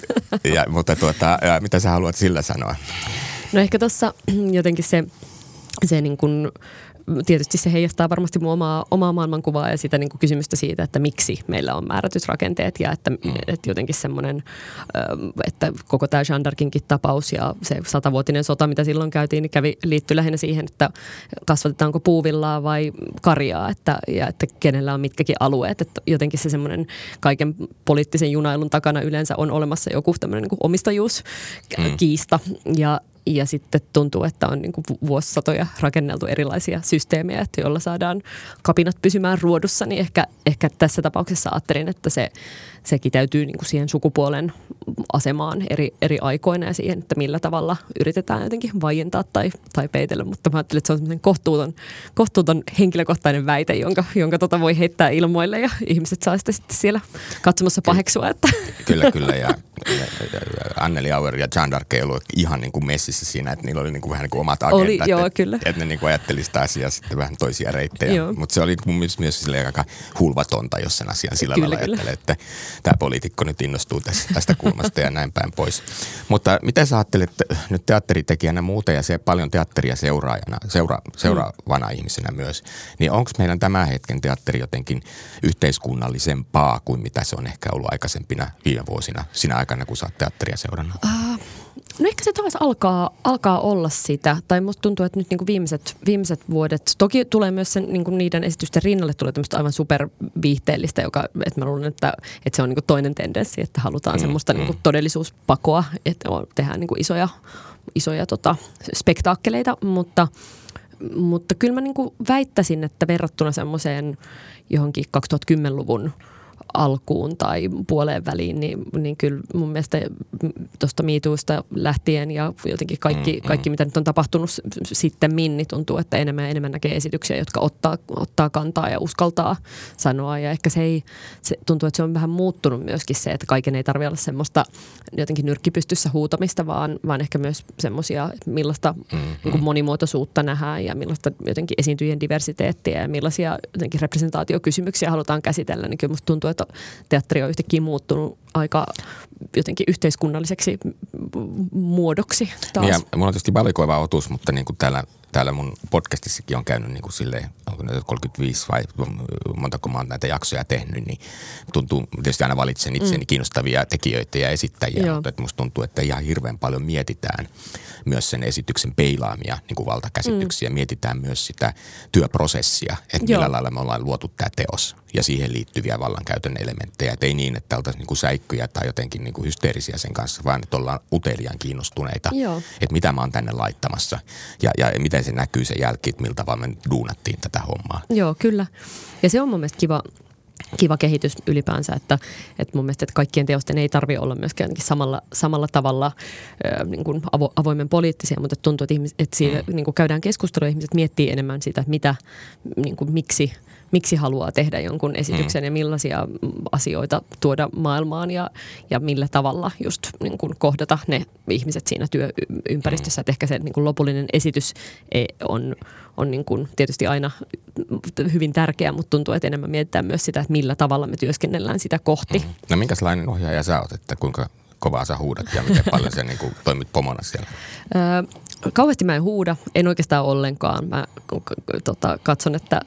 Ja, mutta tuota, ja mitä sä haluat sillä sanoa? No ehkä tuossa jotenkin se, se niin kuin tietysti se heijastaa varmasti mun omaa, omaa maailmankuvaa ja sitä niin kuin kysymystä siitä, että miksi meillä on määrätyt rakenteet ja että, mm. että jotenkin semmoinen, että koko tämä Jean d'Arcinkin tapaus ja se satavuotinen sota, mitä silloin käytiin, niin kävi, liittyi lähinnä siihen, että kasvatetaanko puuvillaa vai karjaa että, ja että kenellä on mitkäkin alueet. Että jotenkin se semmoinen kaiken poliittisen junailun takana yleensä on olemassa joku tämmöinen niin omistajuuskiista mm. ja ja sitten tuntuu, että on niin kuin vuosisatoja rakenneltu erilaisia systeemejä, että joilla saadaan kapinat pysymään ruodussa, niin ehkä, ehkä tässä tapauksessa ajattelin, että se, se kiteytyy niin kuin siihen sukupuolen asemaan eri, eri aikoina ja siihen, että millä tavalla yritetään jotenkin vaientaa tai, tai peitellä. Mutta mä ajattelin, että se on semmoinen kohtuuton, kohtuuton henkilökohtainen väite, jonka, jonka tota voi heittää ilmoille ja ihmiset saa sitten, sitten siellä katsomassa paheksua. Että. Kyllä, kyllä. Ja, ja, ja Anneli Auer ja Jean Dark ei ollut ihan niin kuin messissä siinä, että niillä oli niin kuin vähän niin kuin omat agendat. Oli, joo, että, kyllä. Että ne niin kuin ajatteli sitä asiaa sitten vähän toisia reittejä. Mutta se oli mun mielestä myös aika hulvatonta, jos sen asian sillä kyllä, lailla ajattelee, että tämä poliitikko nyt innostuu tästä, tästä kulmasta ja näin päin pois. Mutta miten sä ajattelet nyt teatteritekijänä muuten ja se paljon teatteria seuraajana, seura, seuraavana mm. ihmisenä myös, niin onko meidän tämän hetken teatteri jotenkin yhteiskunnallisempaa kuin mitä se on ehkä ollut aikaisempina viime vuosina, sinä aikana kun sä oot teatteria seurannut? Uh, No ehkä se taas alkaa, alkaa olla sitä, tai musta tuntuu, että nyt niin kuin viimeiset, viimeiset vuodet, toki tulee myös sen, niin kuin niiden esitysten rinnalle tulee tämmöistä aivan superviihteellistä, joka, että mä luulen, että, että se on niin kuin toinen tendenssi, että halutaan mm, semmoista mm. niin kuin todellisuuspakoa, että tehdään niin kuin isoja, isoja tota, spektaakkeleita, mutta, mutta kyllä mä niin kuin väittäisin, että verrattuna semmoiseen johonkin 2010-luvun alkuun tai puoleen väliin, niin, niin kyllä mun mielestä tuosta miituusta lähtien ja jotenkin kaikki, mm, kaikki mitä nyt on tapahtunut sitten niin tuntuu, että enemmän ja enemmän näkee esityksiä, jotka ottaa, ottaa kantaa ja uskaltaa sanoa. Ja ehkä se ei, se tuntuu, että se on vähän muuttunut myöskin se, että kaiken ei tarvitse olla semmoista jotenkin nyrkkipystyssä huutamista, vaan, vaan ehkä myös semmoisia, millaista mm, niin kuin monimuotoisuutta nähdään ja millaista jotenkin esiintyjien diversiteettiä ja millaisia jotenkin representaatiokysymyksiä halutaan käsitellä, niin kyllä musta tuntuu, että teatteri on yhtäkkiä muuttunut aika jotenkin yhteiskunnalliseksi muodoksi taas. Ja mulla on tietysti valikoiva otus, mutta niin kuin täällä, täällä mun podcastissakin on käynyt niin kuin silleen, onko näitä 35 vai montako mä oon näitä jaksoja tehnyt, niin tuntuu, tietysti aina valitsen itseäni mm. kiinnostavia tekijöitä ja esittäjiä, Joo. mutta että musta tuntuu, että ihan hirveän paljon mietitään myös sen esityksen peilaamia niin kuin valtakäsityksiä, mm. mietitään myös sitä työprosessia, että Joo. millä lailla me ollaan luotu tämä teos ja siihen liittyviä vallankäytön elementtejä. Et ei niin, että oltaisiin niin säikkyjä tai jotenkin niin kuin hysteerisiä sen kanssa, vaan että ollaan uteliaan kiinnostuneita, Joo. että mitä mä oon tänne laittamassa ja, ja miten se näkyy sen jälkeen, että miltä tavalla me duunattiin tätä hommaa. Joo, kyllä. Ja se on mun mielestä kiva, kiva kehitys ylipäänsä, että, että mun mielestä että kaikkien teosten ei tarvitse olla myöskään samalla, samalla tavalla ö, niin kuin avo, avoimen poliittisia, mutta tuntuu, että, ihmiset, että siitä mm. niin kuin käydään keskustelua, ihmiset miettii enemmän sitä, että mitä, niin kuin, miksi – miksi haluaa tehdä jonkun esityksen mm. ja millaisia asioita tuoda maailmaan ja, ja millä tavalla just niin kuin kohdata ne ihmiset siinä työympäristössä. Mm. Että ehkä se niin kuin lopullinen esitys e, on, on niin kuin tietysti aina hyvin tärkeä, mutta tuntuu, että enemmän mietitään myös sitä, että millä tavalla me työskennellään sitä kohti. Mm. No minkälainen ohjaaja sä oot, että kuinka kovaa sä huudat ja miten paljon sä niin kuin toimit pomona siellä? Kauheasti mä en huuda, en oikeastaan ollenkaan. Mä tota, katson, että,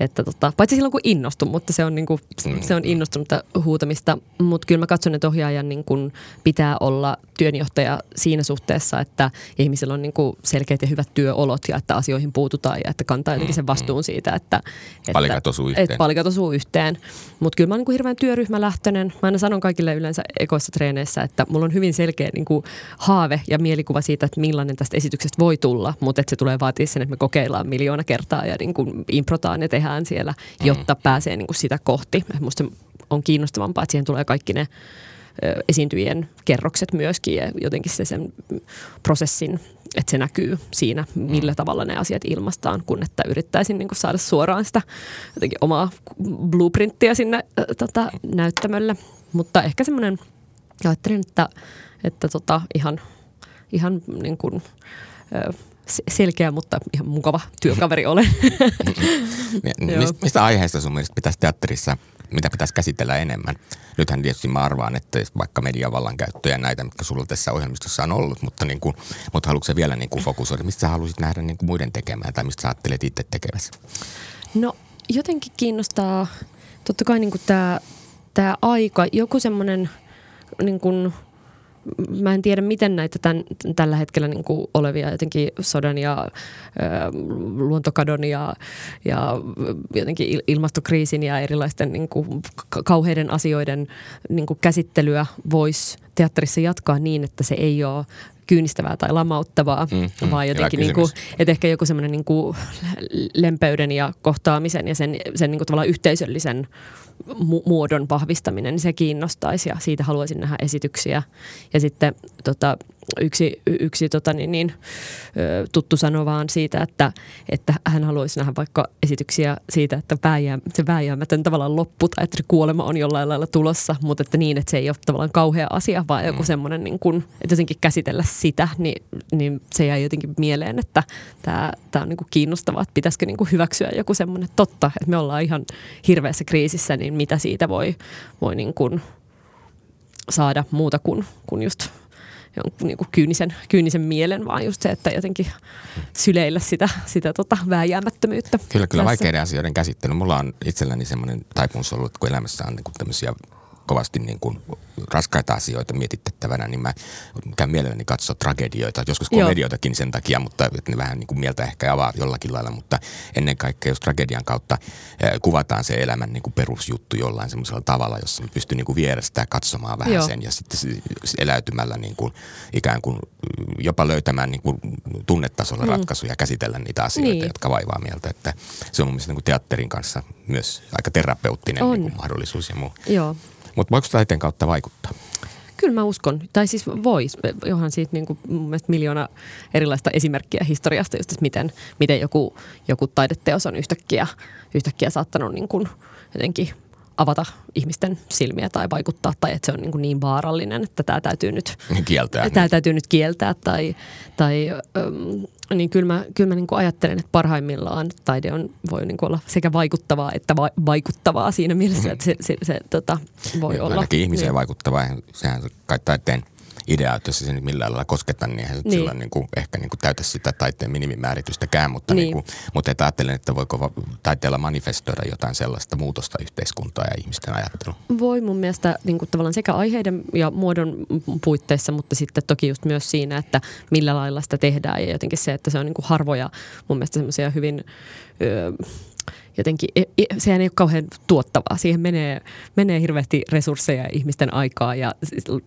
että tota, paitsi silloin kun innostun, mutta se on, niin kuin, se on innostunutta huutamista. Mutta kyllä mä katson, että ohjaajan niin kuin, pitää olla työnjohtaja siinä suhteessa, että ihmisillä on niin kuin, selkeät ja hyvät työolot ja että asioihin puututaan ja että kantaa jotenkin sen mm, vastuun mm. siitä, että, että palikat osuu yhteen. Palikat osuu yhteen. Mutta kyllä mä oon niin kuin, hirveän työryhmälähtöinen. Mä aina sanon kaikille yleensä ekoissa treeneissä, että mulla on hyvin selkeä niin kuin, haave ja mielikuva siitä, että millainen tästä esityksestä esityksestä voi tulla, mutta että se tulee vaatia sen, että me kokeillaan miljoona kertaa ja niin kuin improtaan ja tehdään siellä, jotta mm. pääsee niin kuin sitä kohti. Minusta on kiinnostavampaa, että siihen tulee kaikki ne esiintyjien kerrokset myöskin ja jotenkin se sen prosessin, että se näkyy siinä, millä mm. tavalla ne asiat ilmastaan, kun että yrittäisin niin kuin saada suoraan sitä jotenkin omaa blueprinttiä sinne tota, näyttämölle. Mutta ehkä semmoinen, ajattelin, että, että tota, ihan, ihan niin kuin, selkeä, mutta ihan mukava työkaveri olen. mistä, aiheesta sun mielestä pitäisi teatterissa, mitä pitäisi käsitellä enemmän? Nythän tietysti mä arvaan, että vaikka median vallankäyttö ja näitä, mitkä sulla tässä ohjelmistossa on ollut, mutta, niin kuin, mutta haluatko vielä niin kuin fokusoida? Mistä sä haluaisit nähdä niin kuin muiden tekemään tai mistä sä ajattelet itse tekevässä? No jotenkin kiinnostaa totta kai niin tämä aika, joku semmoinen niin kuin – mä en tiedä, miten näitä tämän, tällä hetkellä niin kuin olevia jotenkin sodan ja ö, luontokadon ja, ja jotenkin ilmastokriisin ja erilaisten niin kuin kauheiden asioiden niin kuin käsittelyä voisi teatterissa jatkaa niin, että se ei ole kyynistävää tai lamauttavaa, Mm, mm, vaan jotenkin, niin kuin, että ehkä joku semmoinen niin kuin lempeyden ja kohtaamisen ja sen, sen niin kuin tavallaan yhteisöllisen mu- muodon vahvistaminen, niin se kiinnostaisi ja siitä haluaisin nähdä esityksiä. Ja sitten tota, yksi, yksi tota, niin, niin, tuttu sanoi vaan siitä, että, että hän haluaisi nähdä vaikka esityksiä siitä, että vääjää, se vääjäämätön tavallaan loppu tai että se kuolema on jollain lailla tulossa, mutta että niin, että se ei ole tavallaan kauhea asia, vaan joku semmoinen, niin kuin, että jotenkin käsitellä sitä, niin, niin se jäi jotenkin mieleen, että tämä, tämä on niin kuin kiinnostavaa, että pitäisikö niin kuin hyväksyä joku semmoinen totta, että me ollaan ihan hirveässä kriisissä, niin mitä siitä voi, voi niin kuin saada muuta kuin, kuin just jonkun niin kuin kyynisen, kyynisen mielen, vaan just se, että jotenkin syleillä sitä, sitä tota vääjäämättömyyttä. Kyllä, kyllä tässä. vaikeiden asioiden käsittely. Mulla on itselläni semmoinen taipumus ollut, että kun elämässä on niin tämmöisiä kovasti niin kuin raskaita asioita mietittävänä, niin mä käyn mielelläni katsoa tragedioita, joskus komedioitakin sen takia, mutta että ne vähän niin kuin mieltä ehkä avaa jollakin lailla, mutta ennen kaikkea jos tragedian kautta eh, kuvataan se elämän niin kuin perusjuttu jollain semmoisella tavalla, jossa mä pystyn niin kuin vierestä katsomaan vähän Joo. sen ja sitten eläytymällä niin kuin ikään kuin mm, jopa löytämään niin kuin tunnetasolla mm. ratkaisuja ja käsitellä niitä asioita, Niin. jotka vaivaa mieltä. Että se on mun mielestä niin kuin teatterin kanssa myös aika terapeuttinen On. niin kuin mahdollisuus ja muu. Joo. Mutta voiko taiteen kautta vaikuttaa? Kyllä mä uskon. Tai siis vois. Johan siitä niin kuin miljoona erilaista esimerkkiä historiasta, just, että miten, miten joku, joku taideteos on yhtäkkiä, yhtäkkiä saattanut niin kuin jotenkin avata ihmisten silmiä tai vaikuttaa, tai että se on niin, kuin niin vaarallinen, että tämä täytyy nyt Kieltää. Tämä täytyy nyt kieltää tai, tai äm, niin kyllä mä, kyllä mä niin kuin ajattelen, että parhaimmillaan taide on, voi niin kuin olla sekä vaikuttavaa että va- vaikuttavaa siinä mielessä, että se, se, se tota, voi olla. Ainakin ihmiseen Niin. vaikuttavaa. Sehän se kai taiteen idea, että jos se nyt millään lailla kosketa, niin eihän Niin. silloin niin kuin, ehkä niin kuin täytä sitä taiteen minimimääritystäkään, mutta, Niin. niin. Kuin, mutta et ajattelen, että voiko taiteella manifestoida jotain sellaista muutosta yhteiskuntaa ja ihmisten ajatteluun. Voi mun mielestä niin kuin tavallaan sekä aiheiden ja muodon puitteissa, mutta sitten toki just myös siinä, että millä lailla sitä tehdään ja jotenkin se, että se on niin kuin harvoja mun mielestä semmoisia hyvin... Öö, jotenkin, e- e- sehän ei ole kauhean tuottavaa. Siihen menee, menee hirveästi resursseja ja ihmisten aikaa ja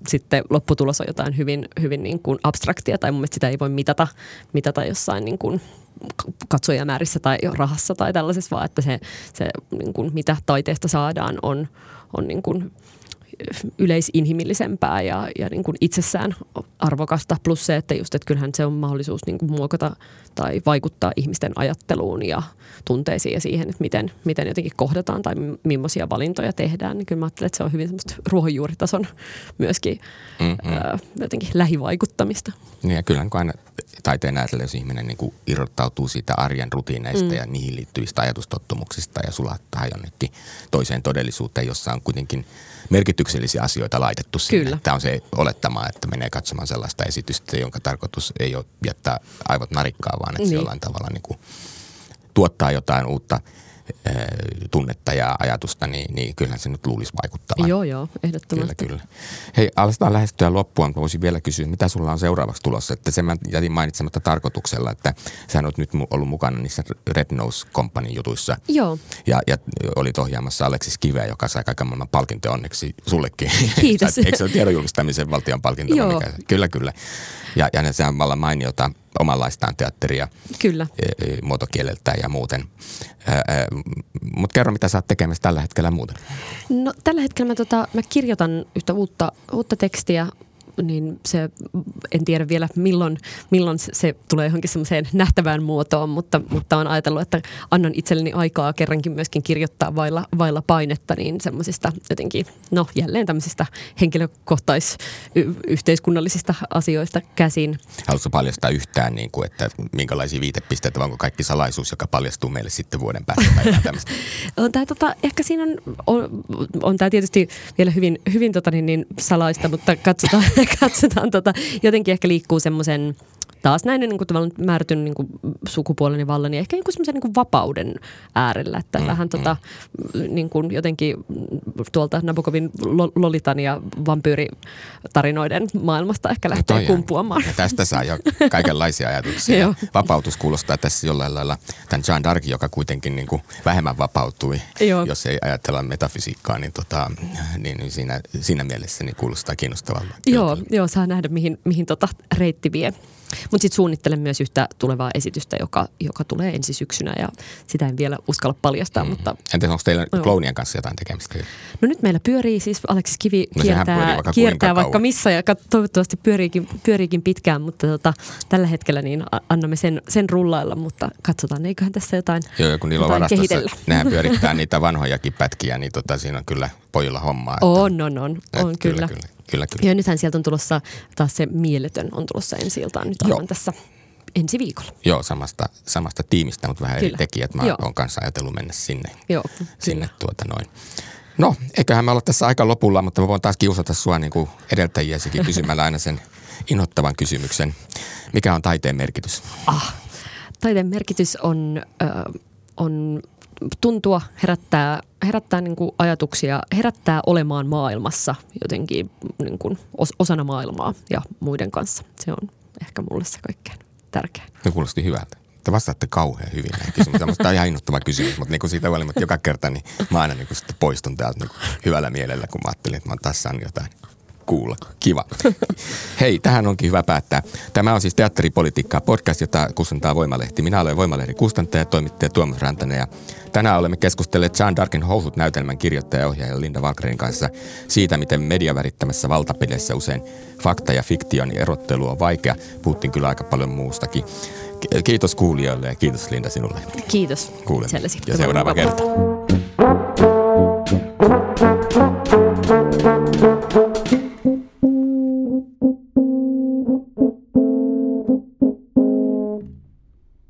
sitten lopputulos on jotain hyvin, hyvin niin kuin abstraktia tai mun mielestä sitä ei voi mitata, mitata jossain niin kuin katsojamäärissä tai rahassa tai tällaisessa, vaan että se, se niin kuin, mitä taiteesta saadaan on, on niin kuin yleisinhimillisempää ja, ja niin kuin itsessään arvokasta. Plus se, että just, että kyllähän se on mahdollisuus niin kuin muokata tai vaikuttaa ihmisten ajatteluun ja tunteisiin ja siihen, että miten, miten jotenkin kohdataan tai mi- millaisia valintoja tehdään. Niin kyllä mä ajattelen, että se on hyvin semmoista ruohonjuuritason myöskin Mm-hmm. ää, jotenkin lähivaikuttamista. Niin ja kyllähän kun aina taiteen ajatella, jos ihminen niin kuin irrottautuu siitä arjen rutiineista mm. ja niihin liittyvistä ajatustottumuksista ja sulattaa jonnekin toiseen todellisuuteen, jossa on kuitenkin merkityksellisiä asioita laitettu sinne. Kyllä. Tämä on se olettama, että menee katsomaan sellaista esitystä, jonka tarkoitus ei ole jättää aivot narikkaa, vaan että niin. se jollain tavalla niin kuin tuottaa jotain uutta tunnetta ja ajatusta, niin, niin kyllähän se nyt luulisi vaikuttavan. Joo, joo, ehdottomasti. Kyllä, kyllä. Hei, aletaan lähestyä loppuun. Mä voisin vielä kysyä, mitä sulla on seuraavaksi tulossa? Että sen mä jätin mainitsematta tarkoituksella, että sä oot nyt ollut mukana niissä Red Nose Company jutuissa. Joo, Ja, ja olit ohjaamassa Aleksis Kiveä, joka sai kaiken maailman palkintoja onneksi sullekin. Kiitos. Eikö se ole tiedon julkistamisen valtion palkinto? Joo. Mikä? Kyllä, kyllä. Ja, ja ne, sehän on mainiota omanlaistaan teatteria kyllä. e, e, muotokieleltään ja muuten. Mutta kerro, mitä sä oot tekemässä tällä hetkellä muuten. No, tällä hetkellä mä, tota, mä kirjoitan yhtä uutta, uutta tekstiä, niin se, en tiedä vielä milloin, milloin se, tulee johonkin semmoiseen nähtävään muotoon, mutta, mutta on ajatellut, että annan itselleni aikaa kerrankin myöskin kirjoittaa vailla, vailla painetta, niin semmoisista jotenkin, no jälleen tämmöisistä henkilökohtais-yhteiskunnallisista asioista käsin. Haluatko paljastaa yhtään, niin kuin, että minkälaisia viitepisteitä, vai onko kaikki salaisuus, joka paljastuu meille sitten vuoden päästä? On tää, tota, ehkä siinä on, on, on tämä tietysti vielä hyvin, hyvin tota, niin, niin salaista, mutta katsotaan, katsotaan tota, jotenkin ehkä liikkuu semmoisen taas näin niin kuin tavallaan määrätyn niin kuin sukupuolen ja vallan ja ehkä niin semmoisen niin kuin vapauden äärellä. Että mm, vähän mm. tota, niin kuin jotenkin tuolta Nabokovin Lolitan ja vampyyritarinoiden maailmasta ehkä lähtee no kumpuamaan. Ja tästä saa jo kaikenlaisia ajatuksia. Vapautus kuulostaa tässä jollain lailla tämän Jean d'Arc, joka kuitenkin niin kuin vähemmän vapautui, Joo. jos ei ajatella metafysiikkaa, niin, tota, niin siinä, siinä mielessä niin kuulostaa kiinnostavalta. Joo, joo, saa nähdä mihin, mihin tota reitti vie. Mutta sitten suunnittelen myös yhtä tulevaa esitystä, joka, joka tulee ensi syksynä ja sitä en vielä uskalla paljastaa. Mm. Mutta, Entä onko teillä no. kloonien kanssa jotain tekemistä? No nyt meillä pyörii siis, Aleksis Kivi no, kiertää, vaikka, kiertää vaikka missä ja toivottavasti pyöriikin, pyöriikin pitkään, mutta tota, tällä hetkellä niin annamme sen, sen rullailla, mutta katsotaan, eiköhän tässä jotain Joo, kun niillä on varastossa, kehitellä. nehän pyörittää niitä vanhojakin pätkiä, niin tota, siinä on kyllä pojilla hommaa. Että, on, on, on, on kyllä. kyllä. kyllä. Kyllä, kyllä. Ja nythän sieltä on tulossa taas se mieletön on tulossa ensi iltaan nyt aivan tässä ensi viikolla. Joo, samasta, samasta tiimistä, mutta vähän kyllä. eri tekijät. Mä oon kanssa ajatellut mennä sinne, Joo, sinne tuota noin. No, eiköhän me olla tässä aika lopulla, mutta mä voin taas kiusata sua niin kuin edeltäjiäsikin kysymällä aina sen inhottavan kysymyksen. Mikä on taiteen merkitys? Ah, taiteen merkitys on, äh, on tuntua, herättää, herättää niin kuin ajatuksia, herättää olemaan maailmassa jotenkin niin kuin os, osana maailmaa ja muiden kanssa. Se on ehkä mulle se kaikkein tärkein. Se kuulosti hyvältä. Te vastaatte kauhean hyvin näihin kysymyksiin. Tämä on ihan innoittava kysymys, mutta niin kuin siitä huolimatta joka kerta niin mä aina niin kuin poistun täältä niin kuin hyvällä mielellä, kun mä ajattelin, että mä taas saanut jotain kuulla. Kiva. Hei, tähän onkin hyvä päättää. Tämä on siis Teatteripolitiikkaa podcast, jota kustantaa Voimalehti. Minä olen Voimalehden kustantaja ja toimittaja Tuomas Rantanen ja tänään olemme keskustelleet John Darkin housut näytelmän kirjoittaja ja ohjaaja Linda Valkrein kanssa siitä, miten mediavärittämässä valtapeleissä usein fakta ja fiktion erottelu on vaikea. Puhuttiin kyllä aika paljon muustakin. Kiitos kuulijoille ja kiitos Linda sinulle. Kiitos. Kuulemme. Ja seuraava kerta.